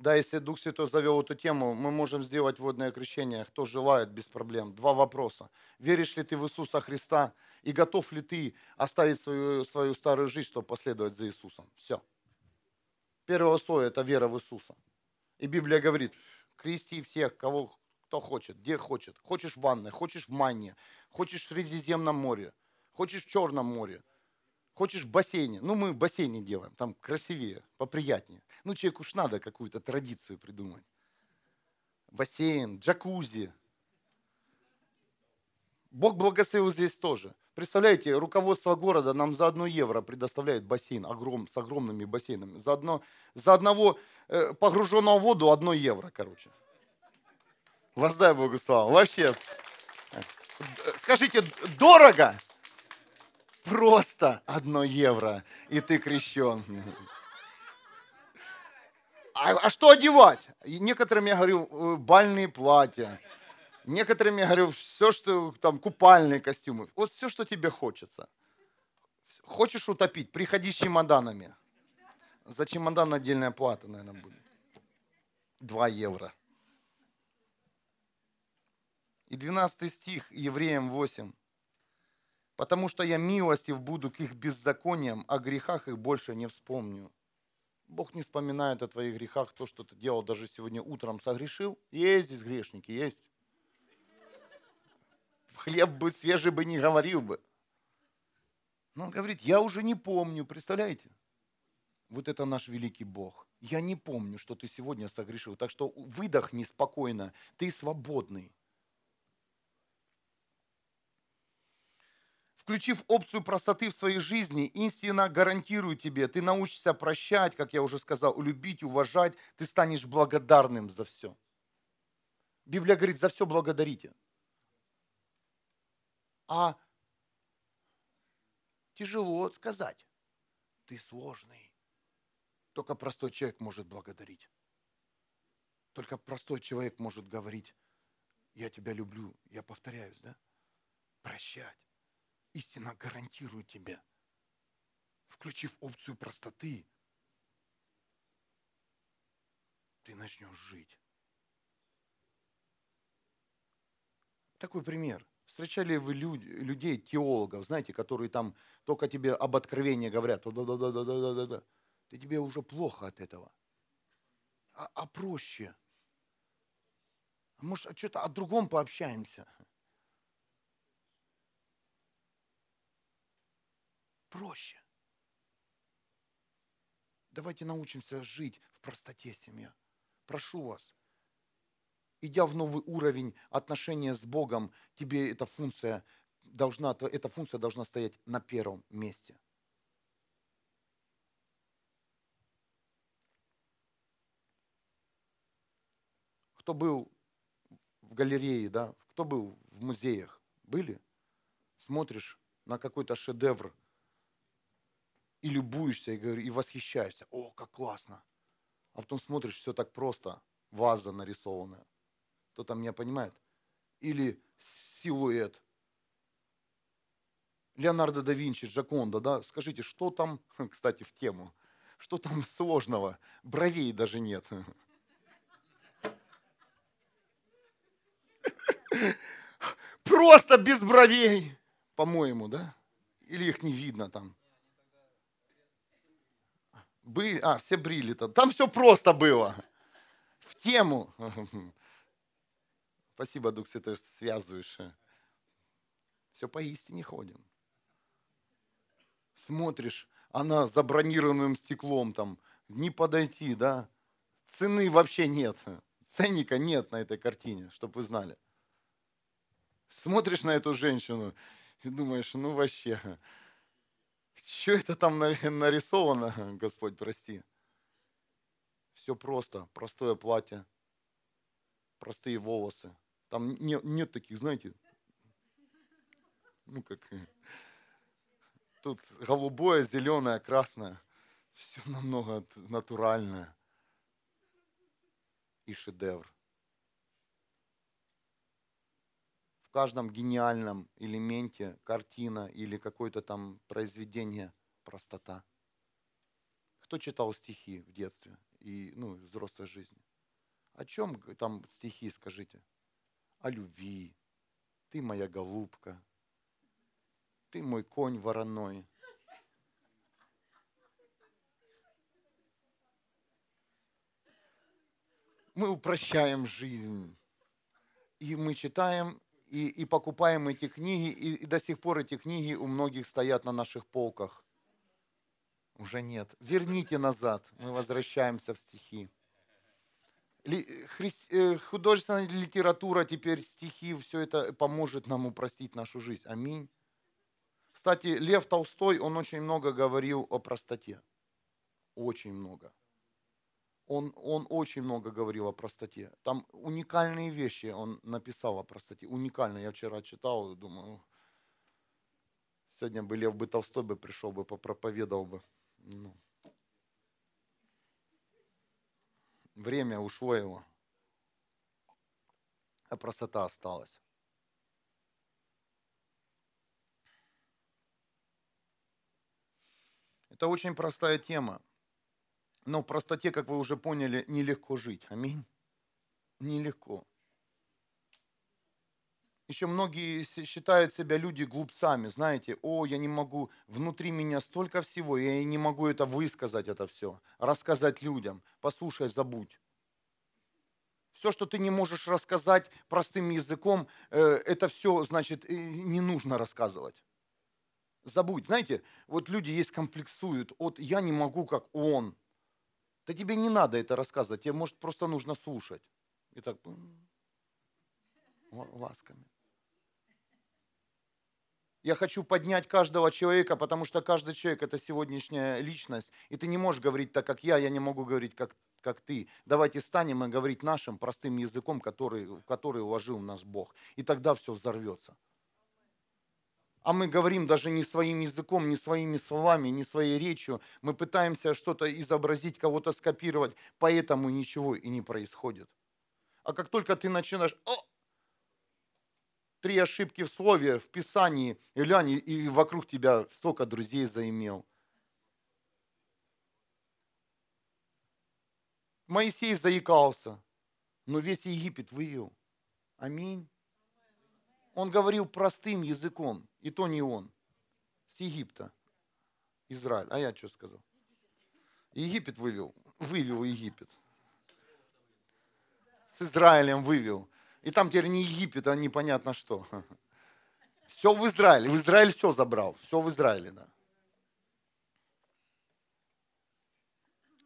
Да, если Дух Святой завел эту тему, мы можем сделать водное крещение. Кто желает, без проблем. Два вопроса. Веришь ли ты в Иисуса Христа и готов ли ты оставить свою, свою старую жизнь, чтобы последовать за Иисусом? Все. Первое условие – это вера в Иисуса. И Библия говорит, крести всех, кого, кто хочет, где хочет. Хочешь в ванной, хочешь в манне, хочешь в Средиземном море, хочешь в Черном море, Хочешь в бассейне? Ну, мы в бассейне делаем, там красивее, поприятнее. Ну, человеку уж надо какую-то традицию придумать. Бассейн, джакузи. Бог благословил здесь тоже. Представляете, руководство города нам за одно евро предоставляет бассейн огром, с огромными бассейнами. За, одно, за одного э, погруженного в воду одно евро, короче. Воздай Богу славу. Вообще. Э, скажите, дорого? Просто одно евро, и ты крещен. А, а что одевать? некоторым я говорю, э, бальные платья. Некоторым я говорю, все, что там, купальные костюмы. Вот все, что тебе хочется. Хочешь утопить, приходи с чемоданами. За чемодан отдельная плата, наверное, будет. Два евро. И 12 стих, Евреям 8 потому что я милостив буду к их беззакониям, о грехах их больше не вспомню. Бог не вспоминает о твоих грехах то, что ты делал даже сегодня утром, согрешил. Есть здесь грешники, есть. Хлеб бы свежий бы не говорил бы. Но он говорит, я уже не помню, представляете? Вот это наш великий Бог. Я не помню, что ты сегодня согрешил. Так что выдохни спокойно, ты свободный. Включив опцию простоты в своей жизни, истина гарантирует тебе, ты научишься прощать, как я уже сказал, любить, уважать, ты станешь благодарным за все. Библия говорит, за все благодарите. А тяжело сказать. Ты сложный. Только простой человек может благодарить. Только простой человек может говорить, я тебя люблю, я повторяюсь, да? Прощать Истина гарантирует тебе, включив опцию простоты, ты начнешь жить. Такой пример. Встречали вы люд, людей, теологов, знаете, которые там только тебе об откровении говорят, да, да, да, да, да, да, да. Ты тебе уже плохо от этого. А, а проще. Может, что-то о другом пообщаемся. Проще. Давайте научимся жить в простоте, семья. Прошу вас, идя в новый уровень отношения с Богом, тебе эта функция должна, эта функция должна стоять на первом месте. Кто был в галерее, да, кто был в музеях, были? Смотришь на какой-то шедевр и любуешься, и, и восхищаешься. О, как классно. А потом смотришь, все так просто, ваза нарисованная. Кто там меня понимает? Или силуэт. Леонардо да Винчи, Джаконда, да? Скажите, что там, <laughs> кстати, в тему, что там <laughs> сложного? Бровей даже нет. <laughs> Просто без бровей, по-моему, да? Или их не видно там? Были, а, все брили-то. Там все просто было. В тему. <laughs> Спасибо, Дух Святой, что связываешь. Все по истине ходим. Смотришь, она за бронированным стеклом там, не подойти, да? Цены вообще нет. Ценника нет на этой картине, чтобы вы знали. Смотришь на эту женщину и думаешь, ну вообще, <laughs> что это там <laughs> нарисовано, <laughs> Господь, прости. Все просто, простое платье, простые волосы. Там нет, нет таких, знаете, ну как, тут голубое, зеленое, красное. Все намного натуральное. И шедевр. В каждом гениальном элементе, картина или какое-то там произведение простота. Кто читал стихи в детстве и ну, взрослой жизни? О чем там стихи, скажите? О любви. Ты моя голубка. Ты мой конь вороной. Мы упрощаем жизнь. И мы читаем и, и покупаем эти книги, и, и до сих пор эти книги у многих стоят на наших полках. Уже нет. Верните назад. Мы возвращаемся в стихи. Э, художественная литература, теперь стихи, все это поможет нам упростить нашу жизнь. Аминь. Кстати, Лев Толстой, он очень много говорил о простоте. Очень много он, он очень много говорил о простоте. Там уникальные вещи он написал о простоте. Уникально. Я вчера читал, думаю, сегодня бы Лев бы Толстой бы пришел бы, попроповедовал бы. Ну. Время ушло его, а простота осталась. Это очень простая тема. Но в простоте, как вы уже поняли, нелегко жить. Аминь. Нелегко. Еще многие считают себя люди глупцами, знаете, о, я не могу, внутри меня столько всего, я не могу это высказать, это все, рассказать людям. Послушай, забудь. Все, что ты не можешь рассказать простым языком, э, это все, значит, не нужно рассказывать. Забудь. Знаете, вот люди есть комплексуют, вот я не могу, как он. Да тебе не надо это рассказывать, тебе, может, просто нужно слушать. И так ласками. Я хочу поднять каждого человека, потому что каждый человек – это сегодняшняя личность. И ты не можешь говорить так, как я, я не могу говорить, как, как ты. Давайте станем и говорить нашим простым языком, который, в который уложил нас Бог. И тогда все взорвется а мы говорим даже не своим языком, не своими словами, не своей речью. Мы пытаемся что-то изобразить, кого-то скопировать, поэтому ничего и не происходит. А как только ты начинаешь, О! три ошибки в слове, в Писании, и глянь, и вокруг тебя столько друзей заимел. Моисей заикался, но весь Египет вывел. Аминь. Он говорил простым языком, и то не он, с Египта, Израиль. А я что сказал? Египет вывел, вывел Египет. С Израилем вывел. И там теперь не Египет, а непонятно что. <laughs> Все в Израиле. В Израиль все забрал. Все в Израиле, да.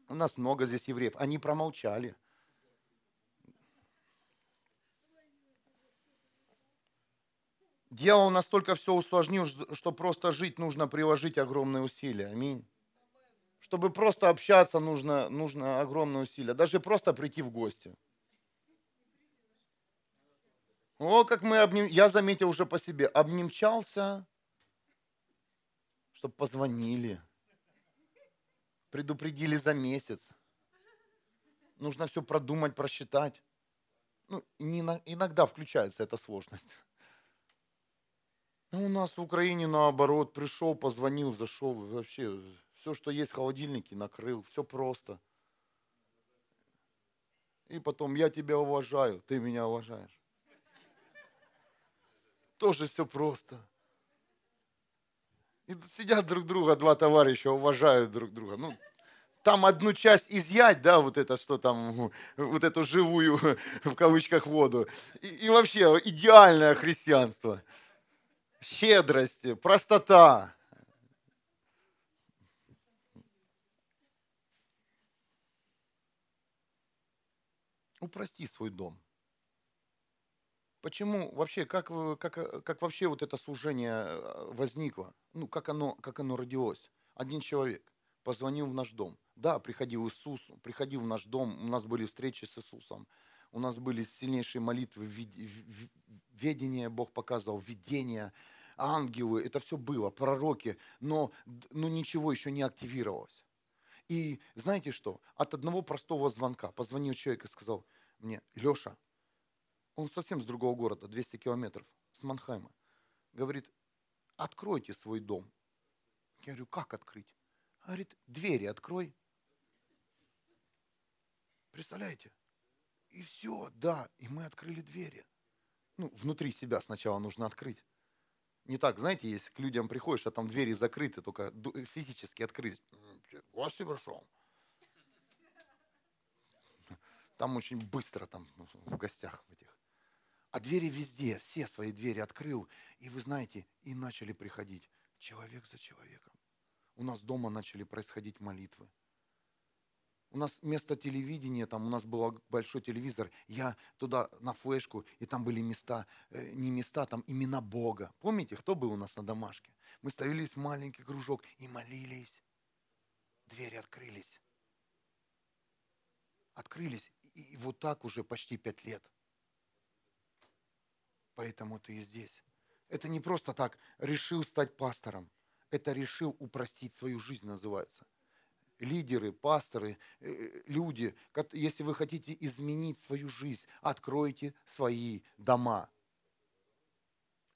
У нас много здесь евреев. Они промолчали. Дьявол настолько все усложнил, что просто жить нужно приложить огромные усилия. Аминь. Чтобы просто общаться, нужно, нужно огромные усилия. Даже просто прийти в гости. О, как мы обним... Я заметил уже по себе. Обнимчался, чтобы позвонили. Предупредили за месяц. Нужно все продумать, просчитать. Ну, не, иногда включается эта сложность. Ну, у нас в Украине наоборот, пришел, позвонил, зашел, вообще все, что есть в холодильнике, накрыл, все просто. И потом, я тебя уважаю, ты меня уважаешь. Тоже все просто. И сидят друг друга, два товарища, уважают друг друга. Ну, там одну часть изъять, да, вот это, что там, <laughs> вот эту живую, <laughs> в кавычках, воду. И, и вообще идеальное христианство щедрость, простота. Упрости свой дом. Почему вообще, как, как, как вообще вот это служение э, возникло? Ну, как оно, как оно родилось? Один человек позвонил в наш дом. Да, приходил Иисус, приходил в наш дом, у нас были встречи с Иисусом, у нас были сильнейшие молитвы, видение Бог показывал, видение, ангелы, это все было, пророки, но, но ничего еще не активировалось. И знаете что? От одного простого звонка позвонил человек и сказал мне, Леша, он совсем с другого города, 200 километров, с Манхайма, говорит, откройте свой дом. Я говорю, как открыть? Говорит, двери открой. Представляете? И все, да, и мы открыли двери. Ну, внутри себя сначала нужно открыть. Не так, знаете, если к людям приходишь, а там двери закрыты, только физически открыть. Спасибо большое. Там очень быстро там в гостях этих. А двери везде, все свои двери открыл. И вы знаете, и начали приходить человек за человеком. У нас дома начали происходить молитвы. У нас вместо телевидения, там у нас был большой телевизор, я туда на флешку, и там были места, э, не места, там имена Бога. Помните, кто был у нас на домашке? Мы ставились в маленький кружок и молились. Двери открылись. Открылись. И вот так уже почти пять лет. Поэтому ты и здесь. Это не просто так, решил стать пастором. Это решил упростить свою жизнь, называется лидеры, пасторы, э, люди, если вы хотите изменить свою жизнь, откройте свои дома.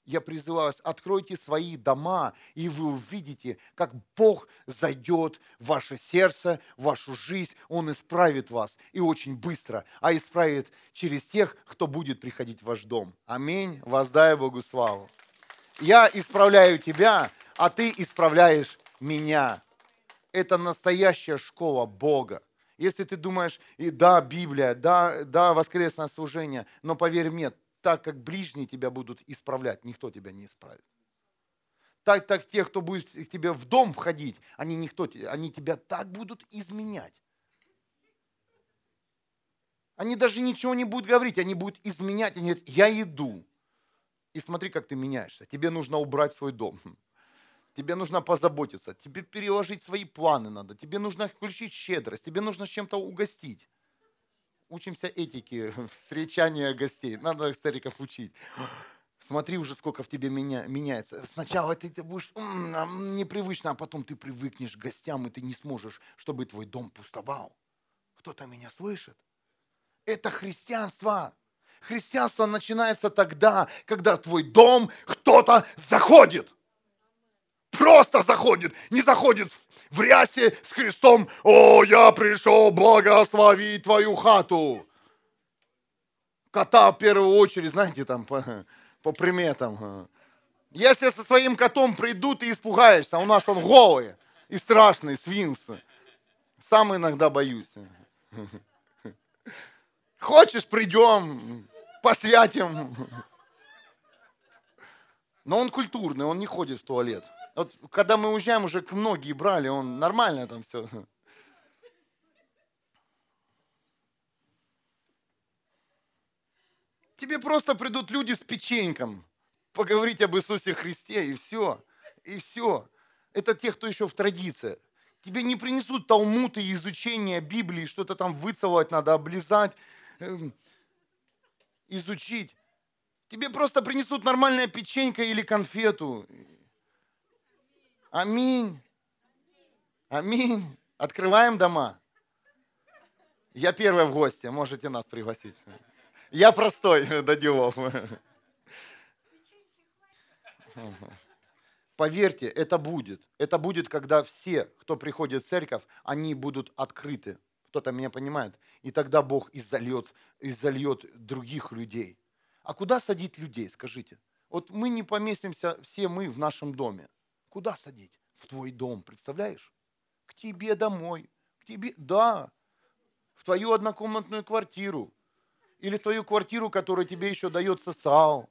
Я призываю вас, откройте свои дома, и вы увидите, как Бог зайдет в ваше сердце, в вашу жизнь. Он исправит вас, и очень быстро, а исправит через тех, кто будет приходить в ваш дом. Аминь. Воздай Богу славу. Я исправляю тебя, а ты исправляешь меня это настоящая школа Бога. Если ты думаешь, и да, Библия, да, да, воскресное служение, но поверь мне, так как ближние тебя будут исправлять, никто тебя не исправит. Так, так те, кто будет к тебе в дом входить, они, никто, они тебя так будут изменять. Они даже ничего не будут говорить, они будут изменять. Они говорят, я иду. И смотри, как ты меняешься. Тебе нужно убрать свой дом тебе нужно позаботиться, тебе переложить свои планы надо, тебе нужно включить щедрость, тебе нужно чем-то угостить. Учимся этике <laughs> встречания гостей. Надо стариков учить. Смотри уже, сколько в тебе меня, меняется. Сначала ты, ты будешь м-м, непривычно, а потом ты привыкнешь к гостям, и ты не сможешь, чтобы твой дом пустовал. Кто-то меня слышит? Это христианство. Христианство начинается тогда, когда в твой дом кто-то заходит. Просто заходит. Не заходит в рясе с крестом. О, я пришел благословить твою хату. Кота в первую очередь, знаете, там по, по приметам. Если со своим котом приду, ты испугаешься. А у нас он голый и страшный, свинс. Сам иногда боюсь. Хочешь, придем, посвятим. Но он культурный, он не ходит в туалет. Вот когда мы уезжаем, уже многие брали, он нормально там все. Тебе просто придут люди с печеньком, поговорить об Иисусе Христе, и все. И все. Это те, кто еще в традициях. Тебе не принесут талмуд и изучение Библии, что-то там выцеловать надо, облизать, эм, изучить. Тебе просто принесут нормальное печенька или конфету. Аминь. Аминь. Открываем дома. Я первый в гости, можете нас пригласить. Я простой <laughs> до делов. Поверьте, это будет. Это будет, когда все, кто приходит в церковь, они будут открыты. Кто-то меня понимает. И тогда Бог изольет, изольет других людей. А куда садить людей, скажите? Вот мы не поместимся, все мы в нашем доме. Куда садить? В твой дом, представляешь? К тебе домой. К тебе, да. В твою однокомнатную квартиру. Или в твою квартиру, которую тебе еще дает социал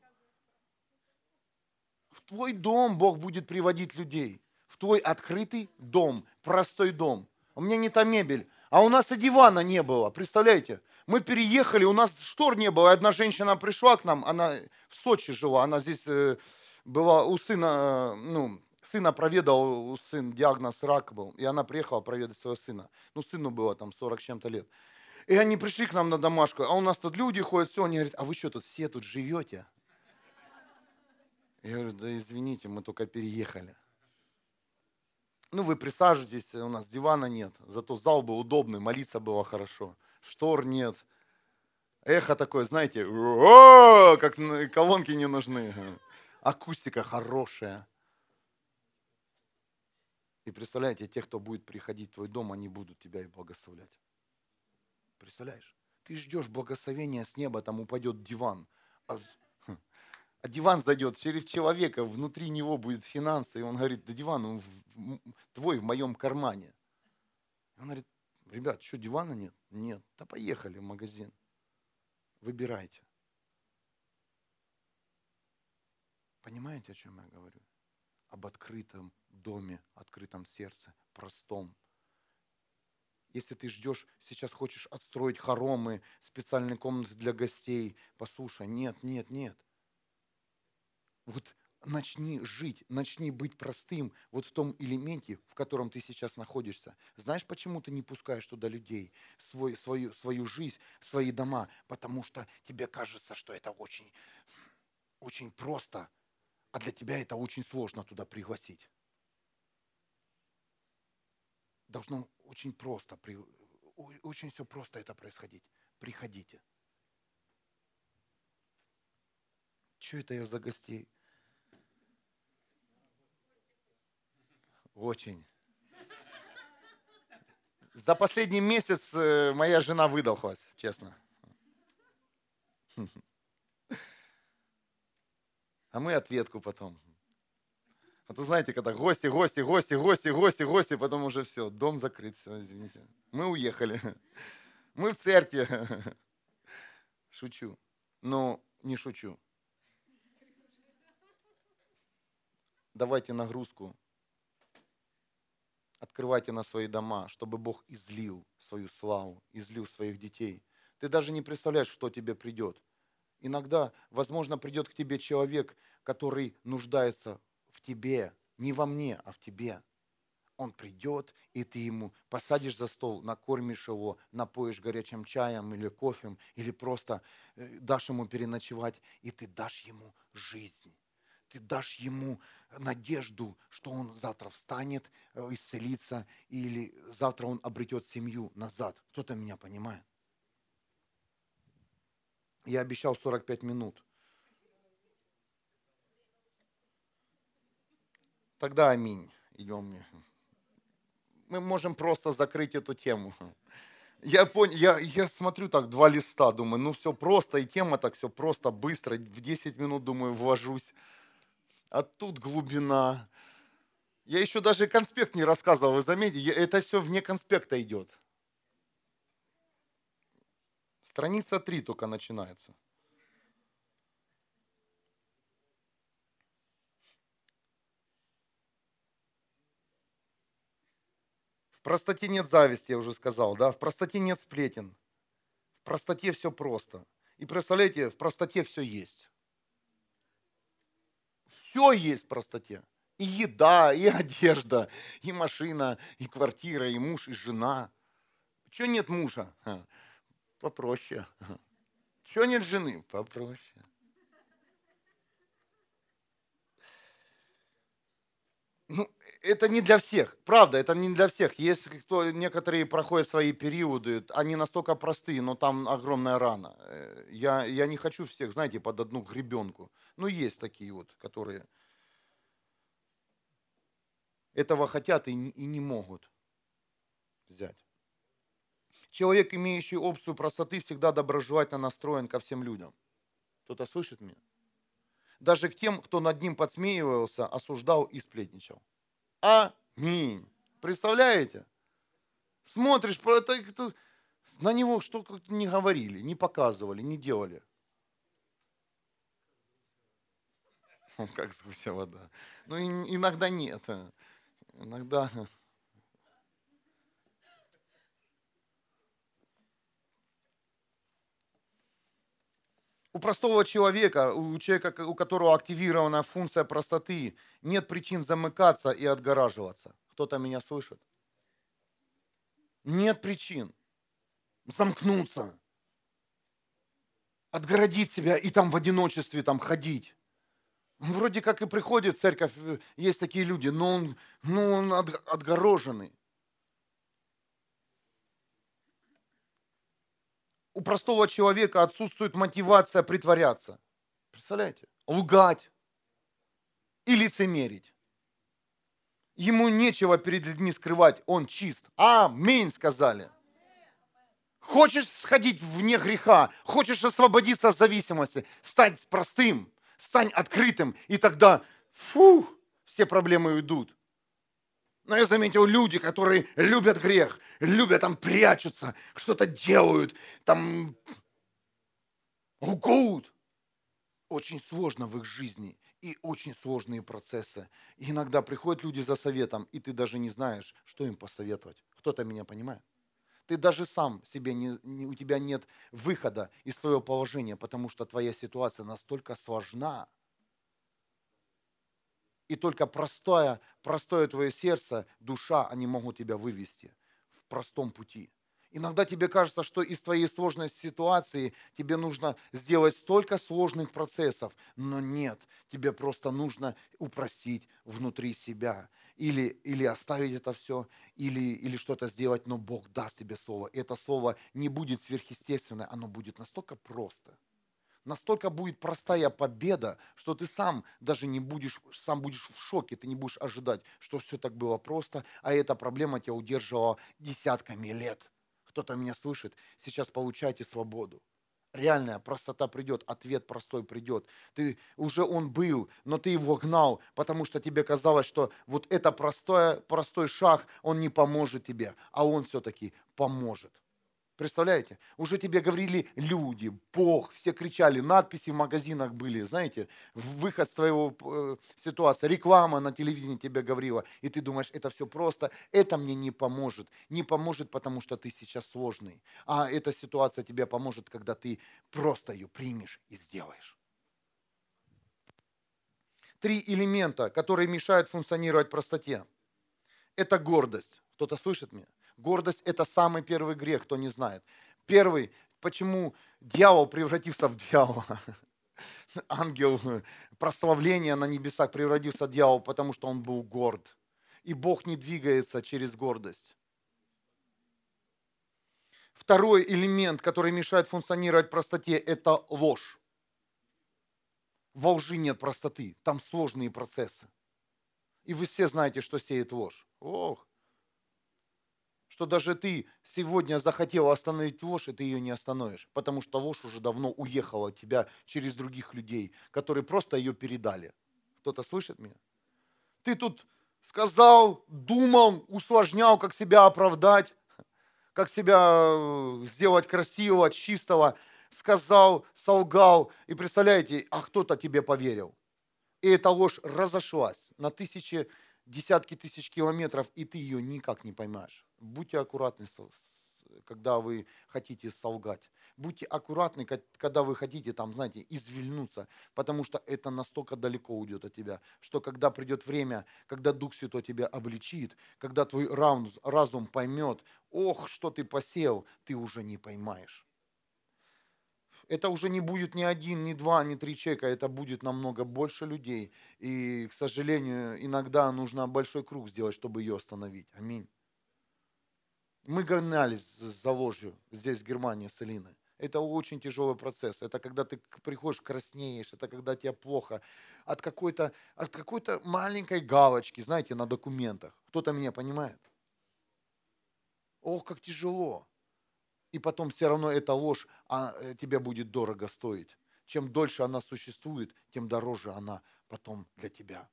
в твой дом Бог будет приводить людей. В твой открытый дом, простой дом. У меня не та мебель, а у нас и дивана не было, представляете? Мы переехали, у нас штор не было. Одна женщина пришла к нам, она в Сочи жила, она здесь э, была у сына, э, ну, сына проведал, сын диагноз рак был, и она приехала проведать своего сына. Ну, сыну было там 40 чем-то лет. И они пришли к нам на домашку, а у нас тут люди ходят, все, они говорят, а вы что тут все тут живете? Я говорю, да извините, мы только переехали. Ну, вы присаживайтесь, у нас дивана нет, зато зал был удобный, молиться было хорошо. Штор нет. Эхо такое, знаете, как колонки не нужны. Акустика хорошая. И представляете, те, кто будет приходить в твой дом, они будут тебя и благословлять. Представляешь? Ты ждешь благословения с неба, там упадет диван. А а диван зайдет через человека, внутри него будет финансы, и он говорит, да диван он в, твой в моем кармане. Он говорит, ребят, что, дивана нет? Нет. Да поехали в магазин. Выбирайте. Понимаете, о чем я говорю? Об открытом доме, открытом сердце, простом. Если ты ждешь, сейчас хочешь отстроить хоромы, специальные комнаты для гостей, послушай, нет, нет, нет. Вот начни жить, начни быть простым вот в том элементе, в котором ты сейчас находишься. Знаешь, почему ты не пускаешь туда людей, свой, свою, свою жизнь, свои дома? Потому что тебе кажется, что это очень, очень просто, а для тебя это очень сложно туда пригласить. Должно очень просто, очень все просто это происходить. Приходите. Что это я за гостей? Очень. За последний месяц э, моя жена выдохлась, честно. <laughs> А мы ответку потом. А то знаете, когда гости, гости, гости, гости, гости, гости, потом уже все, дом закрыт, все, извините. Мы уехали. Мы в церкви. Шучу. Но не шучу. Давайте нагрузку открывайте на свои дома, чтобы Бог излил свою славу, излил своих детей. Ты даже не представляешь, что тебе придет. Иногда, возможно, придет к тебе человек, который нуждается в тебе, не во мне, а в тебе. Он придет, и ты ему посадишь за стол, накормишь его, напоишь горячим чаем или кофем, или просто э, дашь ему переночевать, и ты дашь ему жизнь ты дашь ему надежду, что он завтра встанет, э, исцелится, или завтра он обретет семью назад. Кто-то меня понимает? Я обещал 45 минут. Тогда аминь. Идем. Мы можем просто закрыть эту тему. Я, понял, я, я смотрю так, два листа, думаю, ну все просто, и тема так все просто, быстро, в 10 минут, думаю, ввожусь. А тут глубина. Я еще даже конспект не рассказывал, вы заметите, это все вне конспекта идет. Страница 3 только начинается. В простоте нет зависти, я уже сказал, да, в простоте нет сплетен. В простоте все просто. И представляете, в простоте все есть. Все есть в простоте. И еда, и одежда, и машина, и квартира, и муж, и жена. Чего нет мужа? Попроще. Чего нет жены? Попроще. Ну, это не для всех, правда, это не для всех. Есть кто, некоторые проходят свои периоды, они настолько простые, но там огромная рана. Э, я, я не хочу всех, знаете, под одну гребенку. Ну, есть такие вот, которые этого хотят и, и не могут взять. Человек, имеющий опцию простоты, всегда доброжелательно настроен ко всем людям. Кто-то слышит меня? даже к тем, кто над ним подсмеивался, осуждал и сплетничал. Аминь. Представляете? Смотришь, это, на него что не говорили, не показывали, не делали. Как с вода. Ну, иногда нет. Иногда У простого человека, у человека, у которого активирована функция простоты, нет причин замыкаться и отгораживаться. Кто-то меня слышит? Нет причин замкнуться, отгородить себя и там в одиночестве там ходить. Вроде как и приходит в церковь, э, есть такие люди, но он, но он отгороженный. У простого человека отсутствует мотивация притворяться. Представляете? Лгать и лицемерить. Ему нечего перед людьми скрывать, он чист. Аминь, сказали. Хочешь сходить вне греха, хочешь освободиться от зависимости, стань простым, стань открытым, и тогда фу, все проблемы уйдут. Но я заметил люди, которые любят грех, любят там прячутся, что-то делают, там лгут. Очень сложно в их жизни и очень сложные процессы. И иногда приходят люди за советом, и ты даже не знаешь, что им посоветовать. Кто-то меня понимает? Ты даже сам себе не, не, у тебя нет выхода из своего положения, потому что твоя ситуация настолько сложна, и только простое, простое твое сердце, душа, они могут тебя вывести в простом пути. Иногда тебе кажется, что из твоей сложной ситуации тебе нужно сделать столько сложных процессов, но нет, тебе просто нужно упростить внутри себя. Или, или оставить это все, или, или что-то сделать, но Бог даст тебе слово. И это слово не будет сверхъестественное, оно будет настолько просто – настолько будет простая победа, что ты сам даже не будешь, сам будешь в шоке, ты не будешь ожидать, что все так было просто, а эта проблема тебя удерживала десятками лет. Кто-то меня слышит, сейчас получайте свободу. Реальная простота придет, ответ простой придет. Ты уже он был, но ты его гнал, потому что тебе казалось, что вот это простой, простой шаг, он не поможет тебе, а он все-таки поможет. Представляете? Уже тебе говорили люди, Бог, все кричали, надписи в магазинах были, знаете, выход с твоего э, ситуации, реклама на телевидении тебе говорила, и ты думаешь, это все просто, это мне не поможет. Не поможет, потому что ты сейчас сложный. А эта ситуация тебе поможет, когда ты просто ее примешь и сделаешь. Три элемента, которые мешают функционировать простоте. Это гордость. Кто-то слышит меня? Гордость – это самый первый грех, кто не знает. Первый, почему дьявол превратился в дьявола. <laughs> Ангел прославления на небесах превратился в дьявол, потому что он был горд. И Бог не двигается через гордость. Второй элемент, который мешает функционировать простоте, это ложь. Во лжи нет простоты, там сложные процессы. И вы все знаете, что сеет ложь. Ох, что даже ты сегодня захотел остановить ложь, и ты ее не остановишь, потому что ложь уже давно уехала от тебя через других людей, которые просто ее передали. Кто-то слышит меня? Ты тут сказал, думал, усложнял, как себя оправдать, как себя э, сделать красивого, чистого, сказал, солгал, и представляете, а кто-то тебе поверил. И эта ложь разошлась на тысячи, десятки тысяч километров, и ты ее никак не поймаешь. Будьте аккуратны, когда вы хотите солгать. Будьте аккуратны, когда вы хотите, там, знаете, извильнуться, потому что это настолько далеко уйдет от тебя, что когда придет время, когда Дух Святой тебя обличит, когда твой разум поймет, ох, что ты посел, ты уже не поймаешь. Это уже не будет ни один, ни два, ни три человека, это будет намного больше людей. И, к сожалению, иногда нужно большой круг сделать, чтобы ее остановить. Аминь. Мы гонялись за ложью здесь, в Германии, с Элиной. Это очень тяжелый процесс. Это когда ты приходишь, краснеешь, это когда тебе плохо. От какой-то, от какой-то маленькой галочки, знаете, на документах. Кто-то меня понимает? Ох, как тяжело. И потом все равно эта ложь а, э, тебе будет дорого стоить. Чем дольше она существует, тем дороже она потом для тебя.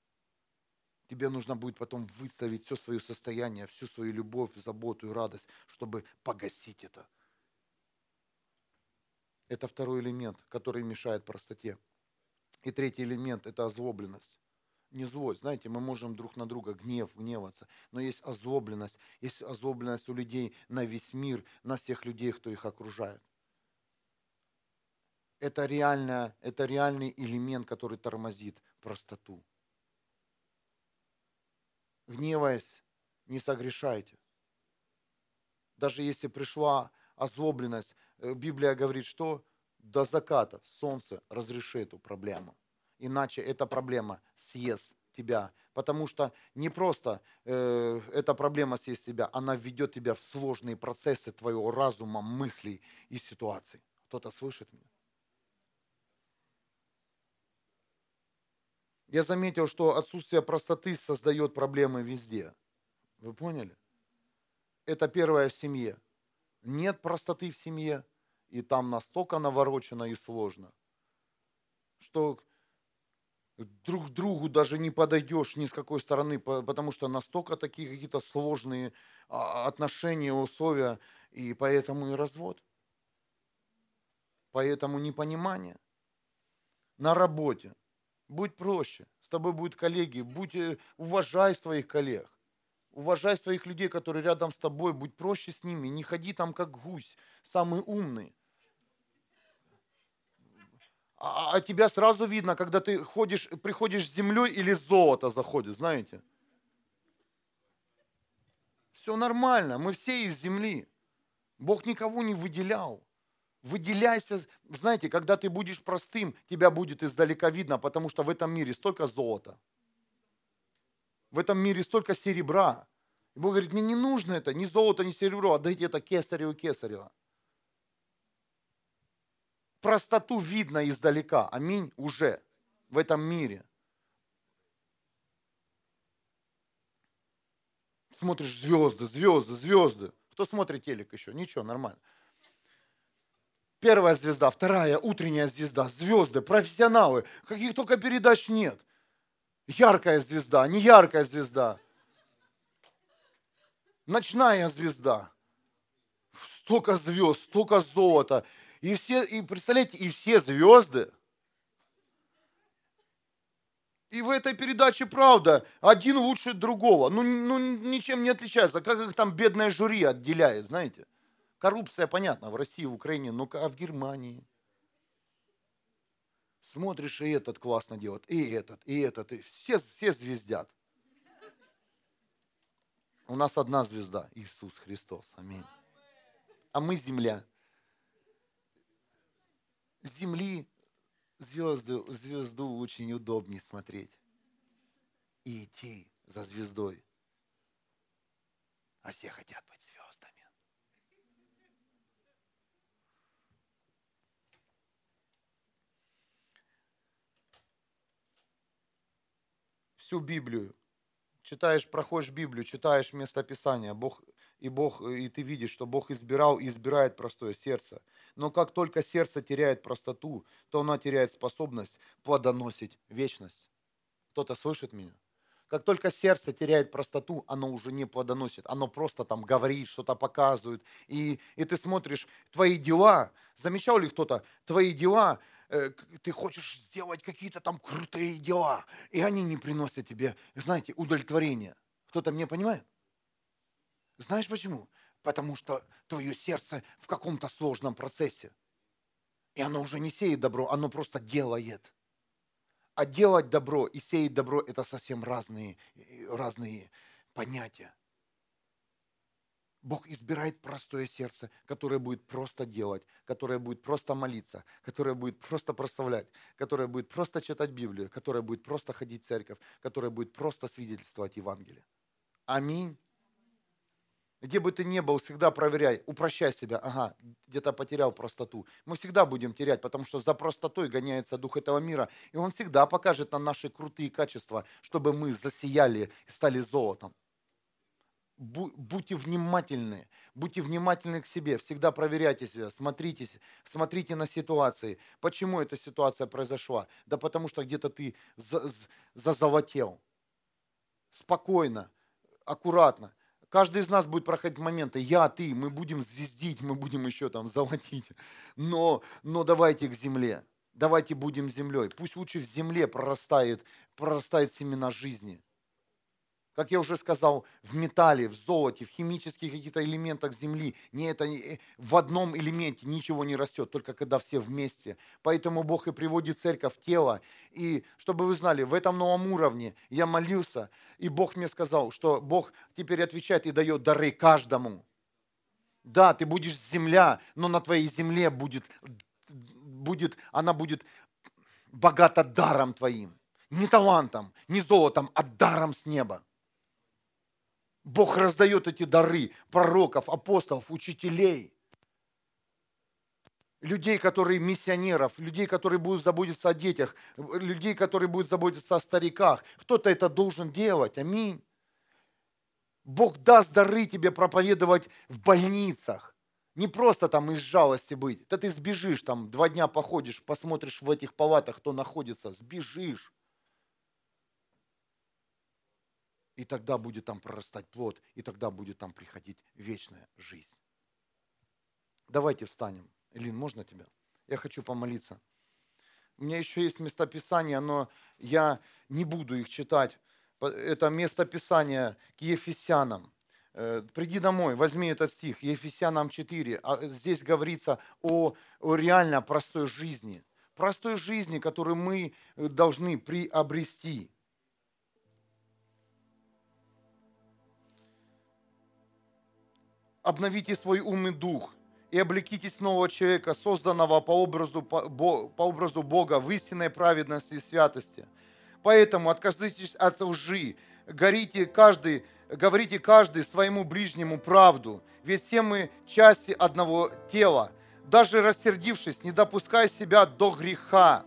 Тебе нужно будет потом выставить все свое состояние, всю свою любовь, заботу и радость, чтобы погасить это. Это второй элемент, который мешает простоте. И третий элемент – это озлобленность. Не злость. Знаете, мы можем друг на друга гнев, гневаться, но есть озлобленность. Есть озлобленность у людей на весь мир, на всех людей, кто их окружает. Это, реально, это реальный элемент, который тормозит простоту гневаясь, не согрешайте. Даже если пришла озлобленность, э, Библия говорит, что до заката солнце разрешит эту проблему. Иначе эта проблема съест тебя. Потому что не просто э, эта проблема съест тебя, она введет тебя в сложные процессы твоего разума, мыслей и ситуаций. Кто-то слышит меня? Я заметил, что отсутствие простоты создает проблемы везде. Вы поняли? Это первое в семье. Нет простоты в семье, и там настолько наворочено и сложно, что друг к другу даже не подойдешь ни с какой стороны, потому что настолько такие какие-то сложные а, отношения, условия, и поэтому и развод. Поэтому непонимание. На работе – Будь проще. С тобой будут коллеги. Будь, э, уважай своих коллег. Уважай своих людей, которые рядом с тобой. Будь проще с ними. Не ходи там как гусь, самый умный. А, а тебя сразу видно, когда ты ходишь, приходишь с землей или золото заходит, знаете? Все нормально, мы все из земли. Бог никого не выделял. Выделяйся. Знаете, когда ты будешь простым, тебя будет издалека видно, потому что в этом мире столько золота. В этом мире столько серебра. И Бог говорит, мне не нужно это, ни золото, ни серебро, отдайте это кесареву кесарева. Простоту видно издалека. Аминь. Уже в этом мире. Смотришь звезды, звезды, звезды. Кто смотрит телек еще? Ничего, нормально. Первая звезда, вторая, утренняя звезда, звезды, профессионалы. Каких только передач нет. Яркая звезда, не яркая звезда. Ночная звезда. Столько звезд, столько золота. И все, и представляете, и все звезды. И в этой передаче правда, один лучше другого. Ну, ну ничем не отличается. Как их там бедное жюри отделяет, знаете. Коррупция, понятно, в России, в Украине, но а в Германии? Смотришь, и этот классно делает, и этот, и этот, и все, все звездят. У нас одна звезда, Иисус Христос, аминь. А мы земля. Земли звезду, звезду очень удобнее смотреть и идти за звездой. А все хотят быть звездами. Всю Библию, читаешь, проходишь Библию, читаешь местописание, Бог, и, Бог, и ты видишь, что Бог избирал и избирает простое сердце. Но как только сердце теряет простоту, то оно теряет способность плодоносить вечность. Кто-то слышит меня? Как только сердце теряет простоту, оно уже не плодоносит. Оно просто там говорит, что-то показывает. И, и ты смотришь, твои дела, замечал ли кто-то, твои дела, ты хочешь сделать какие-то там крутые дела, и они не приносят тебе, знаете, удовлетворения. Кто-то мне понимает? Знаешь почему? Потому что твое сердце в каком-то сложном процессе. И оно уже не сеет добро, оно просто делает. А делать добро и сеять добро – это совсем разные, разные понятия. Бог избирает простое сердце, которое будет просто делать, которое будет просто молиться, которое будет просто прославлять, которое будет просто читать Библию, которое будет просто ходить в церковь, которое будет просто свидетельствовать Евангелие. Аминь. Где бы ты ни был, всегда проверяй, упрощай себя. Ага, где-то потерял простоту. Мы всегда будем терять, потому что за простотой гоняется дух этого мира. И он всегда покажет нам наши крутые качества, чтобы мы засияли и стали золотом. Будьте внимательны, будьте внимательны к себе, всегда проверяйте себя, смотрите, смотрите на ситуации. Почему эта ситуация произошла? Да потому что где-то ты зазолотел. Спокойно, аккуратно. Каждый из нас будет проходить моменты, я, ты, мы будем звездить, мы будем еще там золотить. Но, но давайте к земле, давайте будем землей. Пусть лучше в земле прорастает, прорастает семена жизни как я уже сказал, в металле, в золоте, в химических каких-то элементах земли. Не это, э, в одном элементе ничего не растет, только когда все вместе. Поэтому Бог и приводит церковь в тело. И чтобы вы знали, в этом новом уровне я молился, и Бог мне сказал, что Бог теперь отвечает и дает дары каждому. Да, ты будешь земля, но на твоей земле будет, будет, она будет богата даром твоим. Не талантом, не золотом, а даром с неба. Бог раздает эти дары пророков, апостолов, учителей, людей, которые миссионеров, людей, которые будут заботиться о детях, людей, которые будут заботиться о стариках. Кто-то это должен делать. Аминь. Бог даст дары тебе проповедовать в больницах. Не просто там из жалости быть. Да ты сбежишь там, два дня походишь, посмотришь в этих палатах, кто находится, сбежишь. И тогда будет там прорастать плод, и тогда будет там приходить вечная жизнь. Давайте встанем. Элин, можно тебя? Я хочу помолиться. У меня еще есть местописание, но я не буду их читать. Это местописание к Ефесянам. Э, приди домой, возьми этот стих, Ефесянам 4. А здесь говорится о, о реально простой жизни. Простой жизни, которую мы должны приобрести. Обновите свой ум и дух, и облекитесь нового человека, созданного по образу, по, по образу Бога в истинной праведности и святости. Поэтому отказывайтесь от лжи, горите каждый, говорите каждый своему ближнему правду, ведь все мы части одного тела. Даже рассердившись, не допускай себя до греха.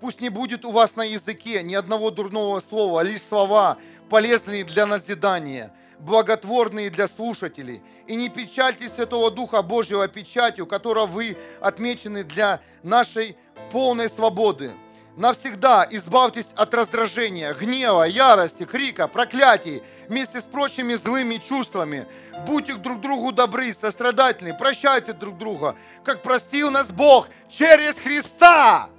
Пусть не будет у вас на языке ни одного дурного слова, лишь слова, полезные для назидания – благотворные для слушателей. И не печальте Святого Духа Божьего печатью, которой вы отмечены для нашей полной свободы. Навсегда избавьтесь от раздражения, гнева, ярости, крика, проклятий, вместе с прочими злыми чувствами. Будьте друг другу добры, сострадательны, прощайте друг друга, как простил нас Бог через Христа.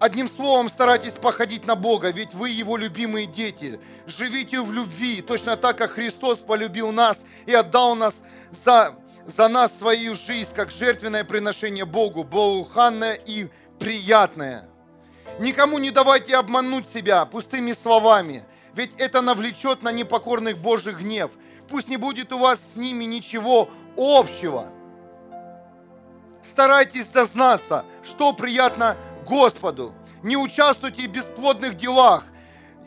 Одним словом, старайтесь походить на Бога, ведь вы Его любимые дети. Живите в любви, точно так, как Христос полюбил нас и отдал нас за, за нас свою жизнь, как жертвенное приношение Богу, благоуханное и приятное. Никому не давайте обмануть себя пустыми словами, ведь это навлечет на непокорных Божий гнев. Пусть не будет у вас с ними ничего общего. Старайтесь дознаться, что приятно Господу. Не участвуйте в бесплодных делах,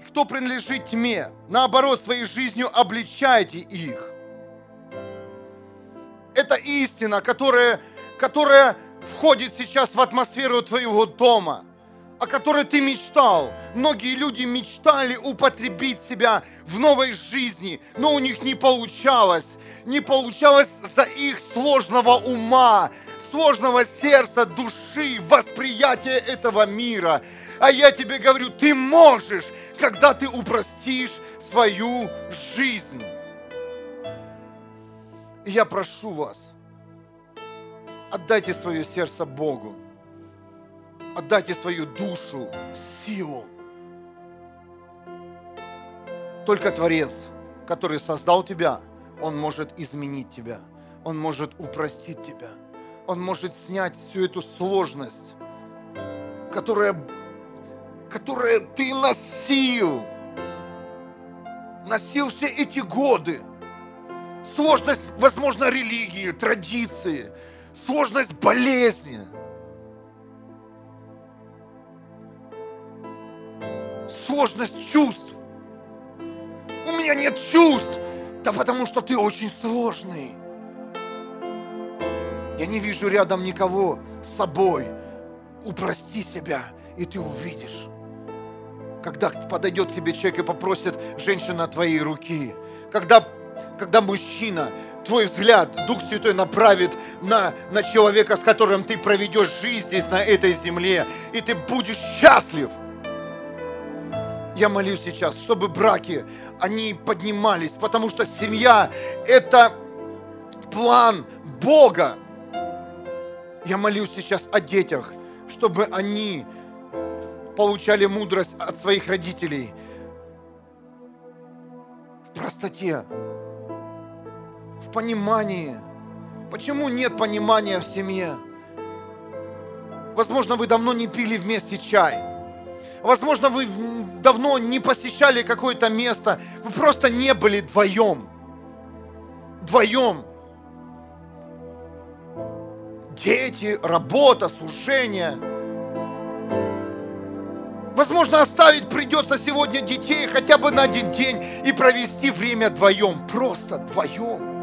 кто принадлежит тьме. Наоборот, своей жизнью обличайте их. Это истина, которая, которая входит сейчас в атмосферу твоего дома, о которой ты мечтал. Многие люди мечтали употребить себя в новой жизни, но у них не получалось. Не получалось за их сложного ума, сложного сердца, души, восприятия этого мира. А я тебе говорю, ты можешь, когда ты упростишь свою жизнь. Я прошу вас, отдайте свое сердце Богу. Отдайте свою душу, силу. Только Творец, который создал тебя, Он может изменить тебя. Он может упростить тебя. Он может снять всю эту сложность, которая, которая ты носил. Носил все эти годы. Сложность, возможно, религии, традиции, сложность болезни. Сложность чувств. У меня нет чувств. Да потому что ты очень сложный. Я не вижу рядом никого с собой. Упрости себя, и ты увидишь. Когда подойдет к тебе человек и попросит женщина твоей руки. Когда, когда мужчина, твой взгляд, Дух Святой направит на, на человека, с которым ты проведешь жизнь здесь, на этой земле, и ты будешь счастлив. Я молюсь сейчас, чтобы браки, они поднимались, потому что семья – это план Бога. Я молюсь сейчас о детях, чтобы они получали мудрость от своих родителей в простоте, в понимании. Почему нет понимания в семье? Возможно, вы давно не пили вместе чай. Возможно, вы давно не посещали какое-то место. Вы просто не были вдвоем. Вдвоем дети, работа, служение. Возможно, оставить придется сегодня детей хотя бы на один день и провести время вдвоем, просто вдвоем.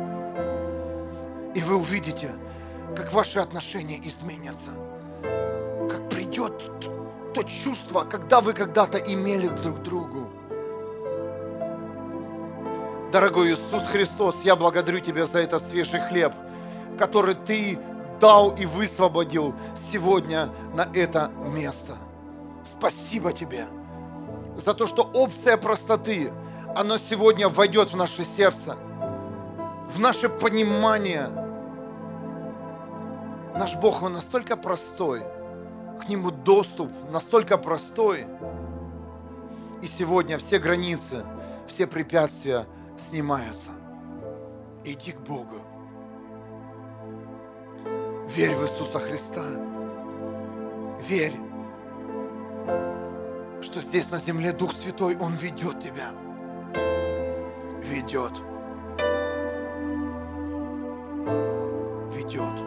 И вы увидите, как ваши отношения изменятся, как придет то чувство, когда вы когда-то имели друг другу. Дорогой Иисус Христос, я благодарю Тебя за этот свежий хлеб, который Ты дал и высвободил сегодня на это место. Спасибо тебе за то, что опция простоты, она сегодня войдет в наше сердце, в наше понимание. Наш Бог, Он настолько простой, к Нему доступ настолько простой. И сегодня все границы, все препятствия снимаются. Иди к Богу. Верь в Иисуса Христа. Верь, что здесь на земле Дух Святой, Он ведет тебя. Ведет. Ведет.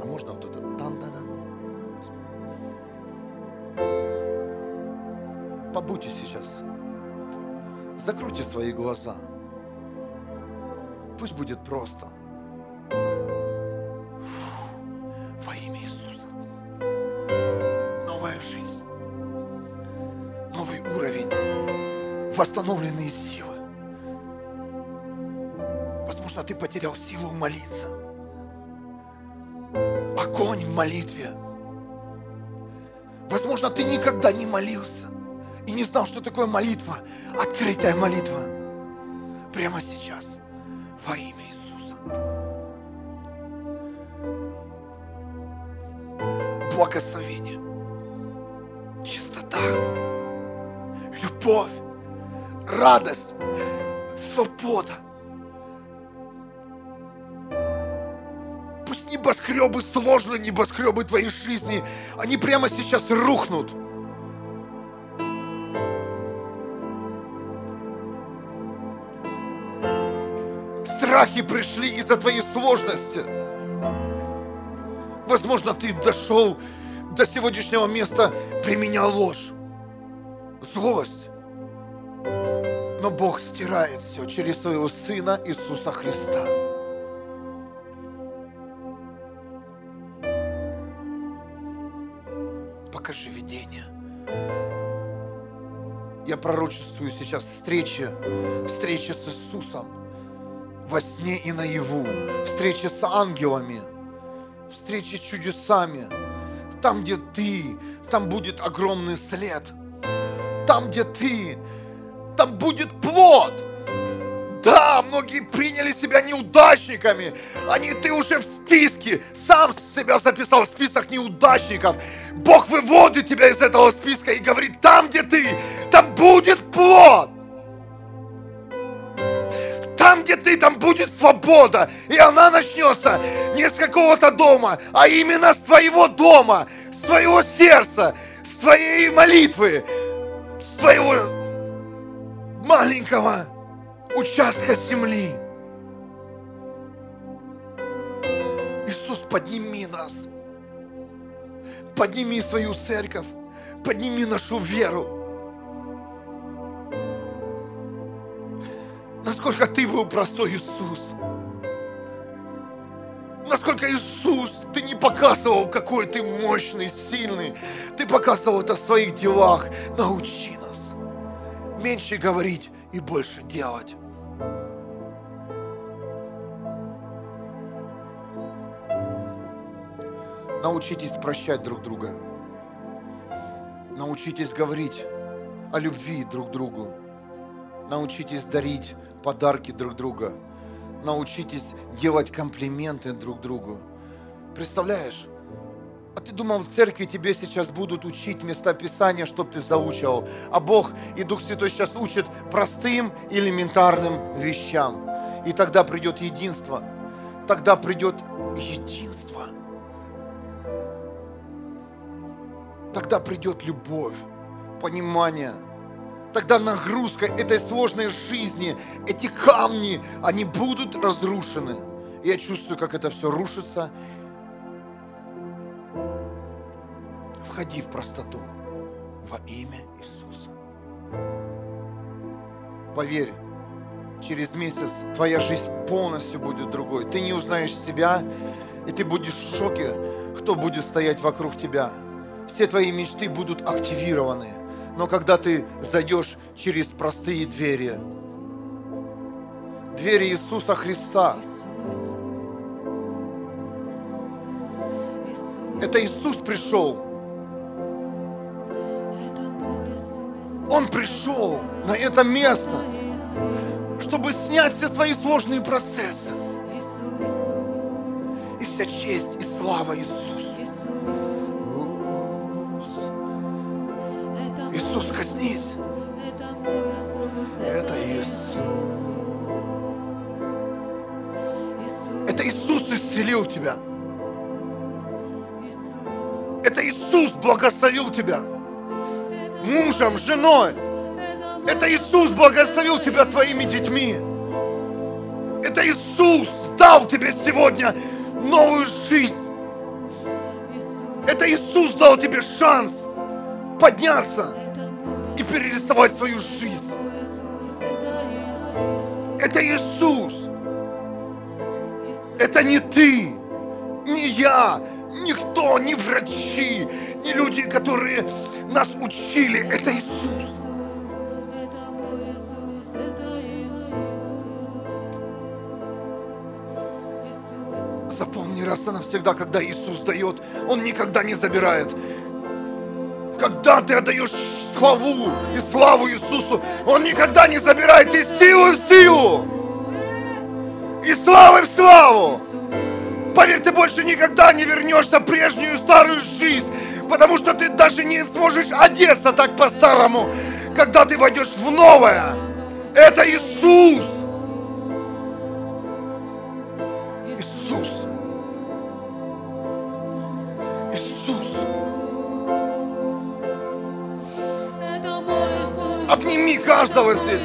А можно вот это? Дан -дан -дан. Побудьте сейчас. Закройте свои глаза. Пусть будет просто. Во имя Иисуса. Новая жизнь. Новый уровень. Восстановленные силы. Возможно, ты потерял силу молиться. Огонь в молитве. Возможно, ты никогда не молился и не знал, что такое молитва, открытая молитва. Прямо сейчас сложные, небоскребы твоей жизни, они прямо сейчас рухнут – страхи пришли из-за твоей сложности. Возможно, ты дошел до сегодняшнего места, применял ложь, злость. Но Бог стирает все через своего Сына Иисуса Христа. Я пророчествую сейчас встречи, встречи с Иисусом во сне и наяву, встречи с ангелами, встречи с чудесами. Там, где ты, там будет огромный след. Там, где ты, там будет плод. Да, многие приняли себя неудачниками. Они, ты уже в списке, сам себя записал в список неудачников. Бог выводит тебя из этого списка и говорит, там, где ты, там будет плод. Там, где ты, там будет свобода. И она начнется не с какого-то дома, а именно с твоего дома, с твоего сердца, с твоей молитвы, с твоего маленького участка земли. Иисус, подними нас. Подними свою церковь. Подними нашу веру. Насколько ты был простой Иисус. Насколько Иисус, ты не показывал, какой ты мощный, сильный. Ты показывал это в своих делах. Научи нас. Меньше говорить и больше делать. Научитесь прощать друг друга. Научитесь говорить о любви друг другу. Научитесь дарить подарки друг друга. Научитесь делать комплименты друг другу. Представляешь? А ты думал, в церкви тебе сейчас будут учить места Писания, чтобы ты заучивал. А Бог и Дух Святой сейчас учат простым, элементарным вещам. И тогда придет единство. Тогда придет единство. Тогда придет любовь, понимание. Тогда нагрузка этой сложной жизни, эти камни, они будут разрушены. Я чувствую, как это все рушится. Входи в простоту во имя Иисуса. Поверь, через месяц твоя жизнь полностью будет другой. Ты не узнаешь себя, и ты будешь в шоке, кто будет стоять вокруг тебя – все твои мечты будут активированы. Но когда ты зайдешь через простые двери, двери Иисуса Христа, это Иисус пришел. Он пришел на это место, чтобы снять все свои сложные процессы. И вся честь и слава Иисусу. Иисус, коснись. Это Иисус. Это Иисус исцелил тебя. Это Иисус благословил тебя. Мужем, женой. Это Иисус благословил тебя твоими детьми. Это Иисус дал тебе сегодня новую жизнь. Это Иисус дал тебе шанс подняться и перерисовать свою жизнь. Это Иисус. Это не ты, не я, никто, ни врачи, ни люди, которые нас учили. Это Иисус. Запомни раз и навсегда, когда Иисус дает, Он никогда не забирает. Когда ты отдаешь славу и славу Иисусу, Он никогда не забирает из силы в силу, и славы в славу. Поверь, ты больше никогда не вернешься в прежнюю старую жизнь, потому что ты даже не сможешь одеться так по-старому, когда ты войдешь в новое. Это Иисус. Обними каждого здесь.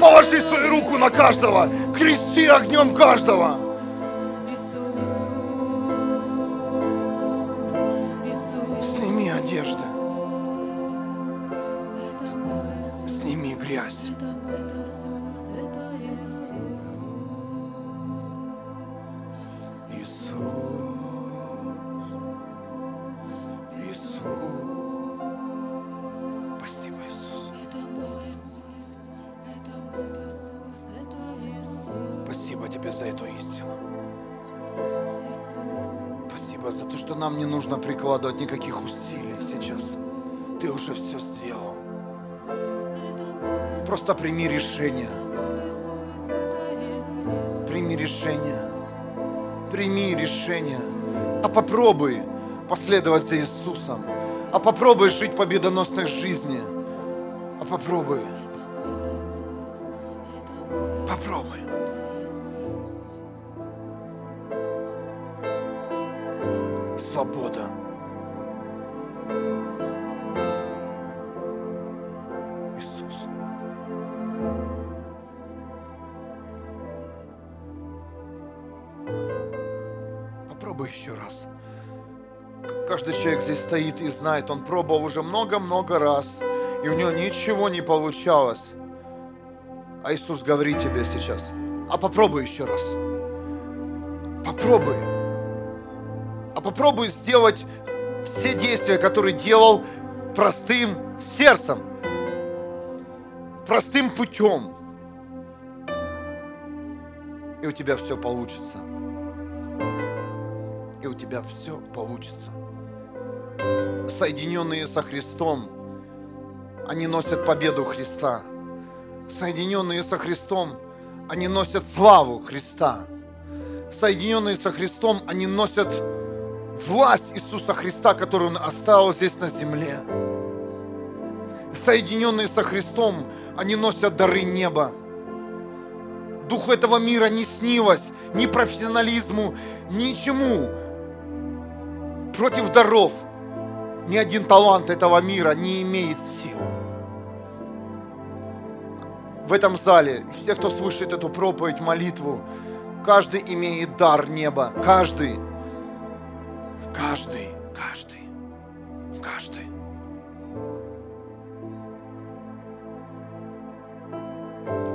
Положи свою руку на каждого. Крести огнем каждого. Прими решение. А попробуй последовать за Иисусом. А попробуй жить победоносной жизни. А попробуй. Попробуй. Свобода. Здесь стоит и знает, он пробовал уже много-много раз, и у него ничего не получалось. А Иисус говорит тебе сейчас, а попробуй еще раз. Попробуй. А попробуй сделать все действия, которые делал простым сердцем, простым путем. И у тебя все получится. И у тебя все получится. Соединенные со Христом, они носят победу Христа. Соединенные со Христом, они носят славу Христа. Соединенные со Христом, они носят власть Иисуса Христа, которую Он оставил здесь на земле. Соединенные со Христом, они носят дары неба. Духу этого мира не снилось, ни профессионализму, ничему. Против даров ни один талант этого мира не имеет силы. В этом зале, все, кто слышит эту проповедь, молитву, каждый имеет дар неба. Каждый. Каждый. Каждый. Каждый.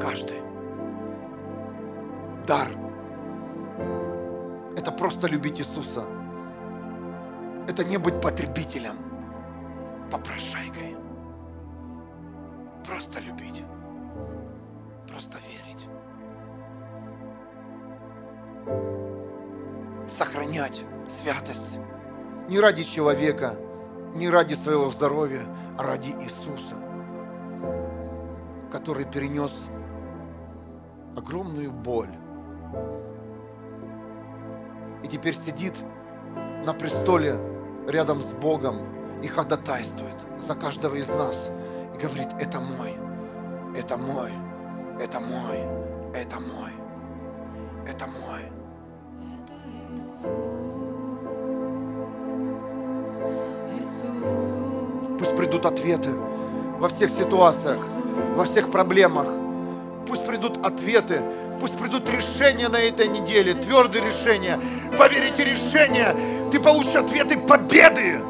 Каждый. Дар. Это просто любить Иисуса. Это не быть потребителем, попрошайкой. Просто любить. Просто верить. Сохранять святость. Не ради человека, не ради своего здоровья, а ради Иисуса, который перенес огромную боль. И теперь сидит на престоле рядом с Богом и ходатайствует за каждого из нас. И говорит, это мой, это мой, это мой, это мой, это мой. Пусть придут ответы во всех ситуациях, во всех проблемах. Пусть придут ответы, пусть придут решения на этой неделе, твердые решения. Поверите решения, ты получишь ответы победы.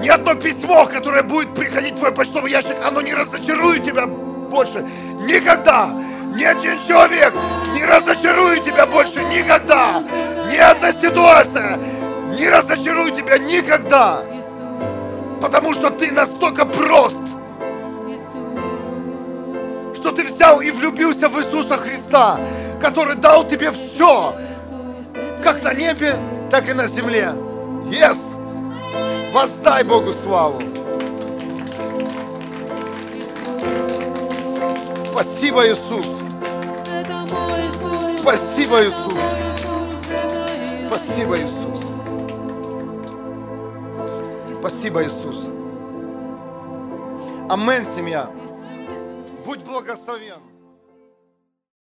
Ни одно письмо, которое будет приходить в твой почтовый ящик, оно не разочарует тебя больше. Никогда. Ни один человек не разочарует тебя больше никогда. Ни одна ситуация не разочарует тебя никогда. Потому что ты настолько прост, что ты взял и влюбился в Иисуса Христа, который дал тебе все, как на небе, так и на земле. Yes! Воздай Богу славу. Спасибо, Иисус. Спасибо, Иисус. Спасибо, Иисус. Спасибо, Иисус. Амен, семья. Будь благословен.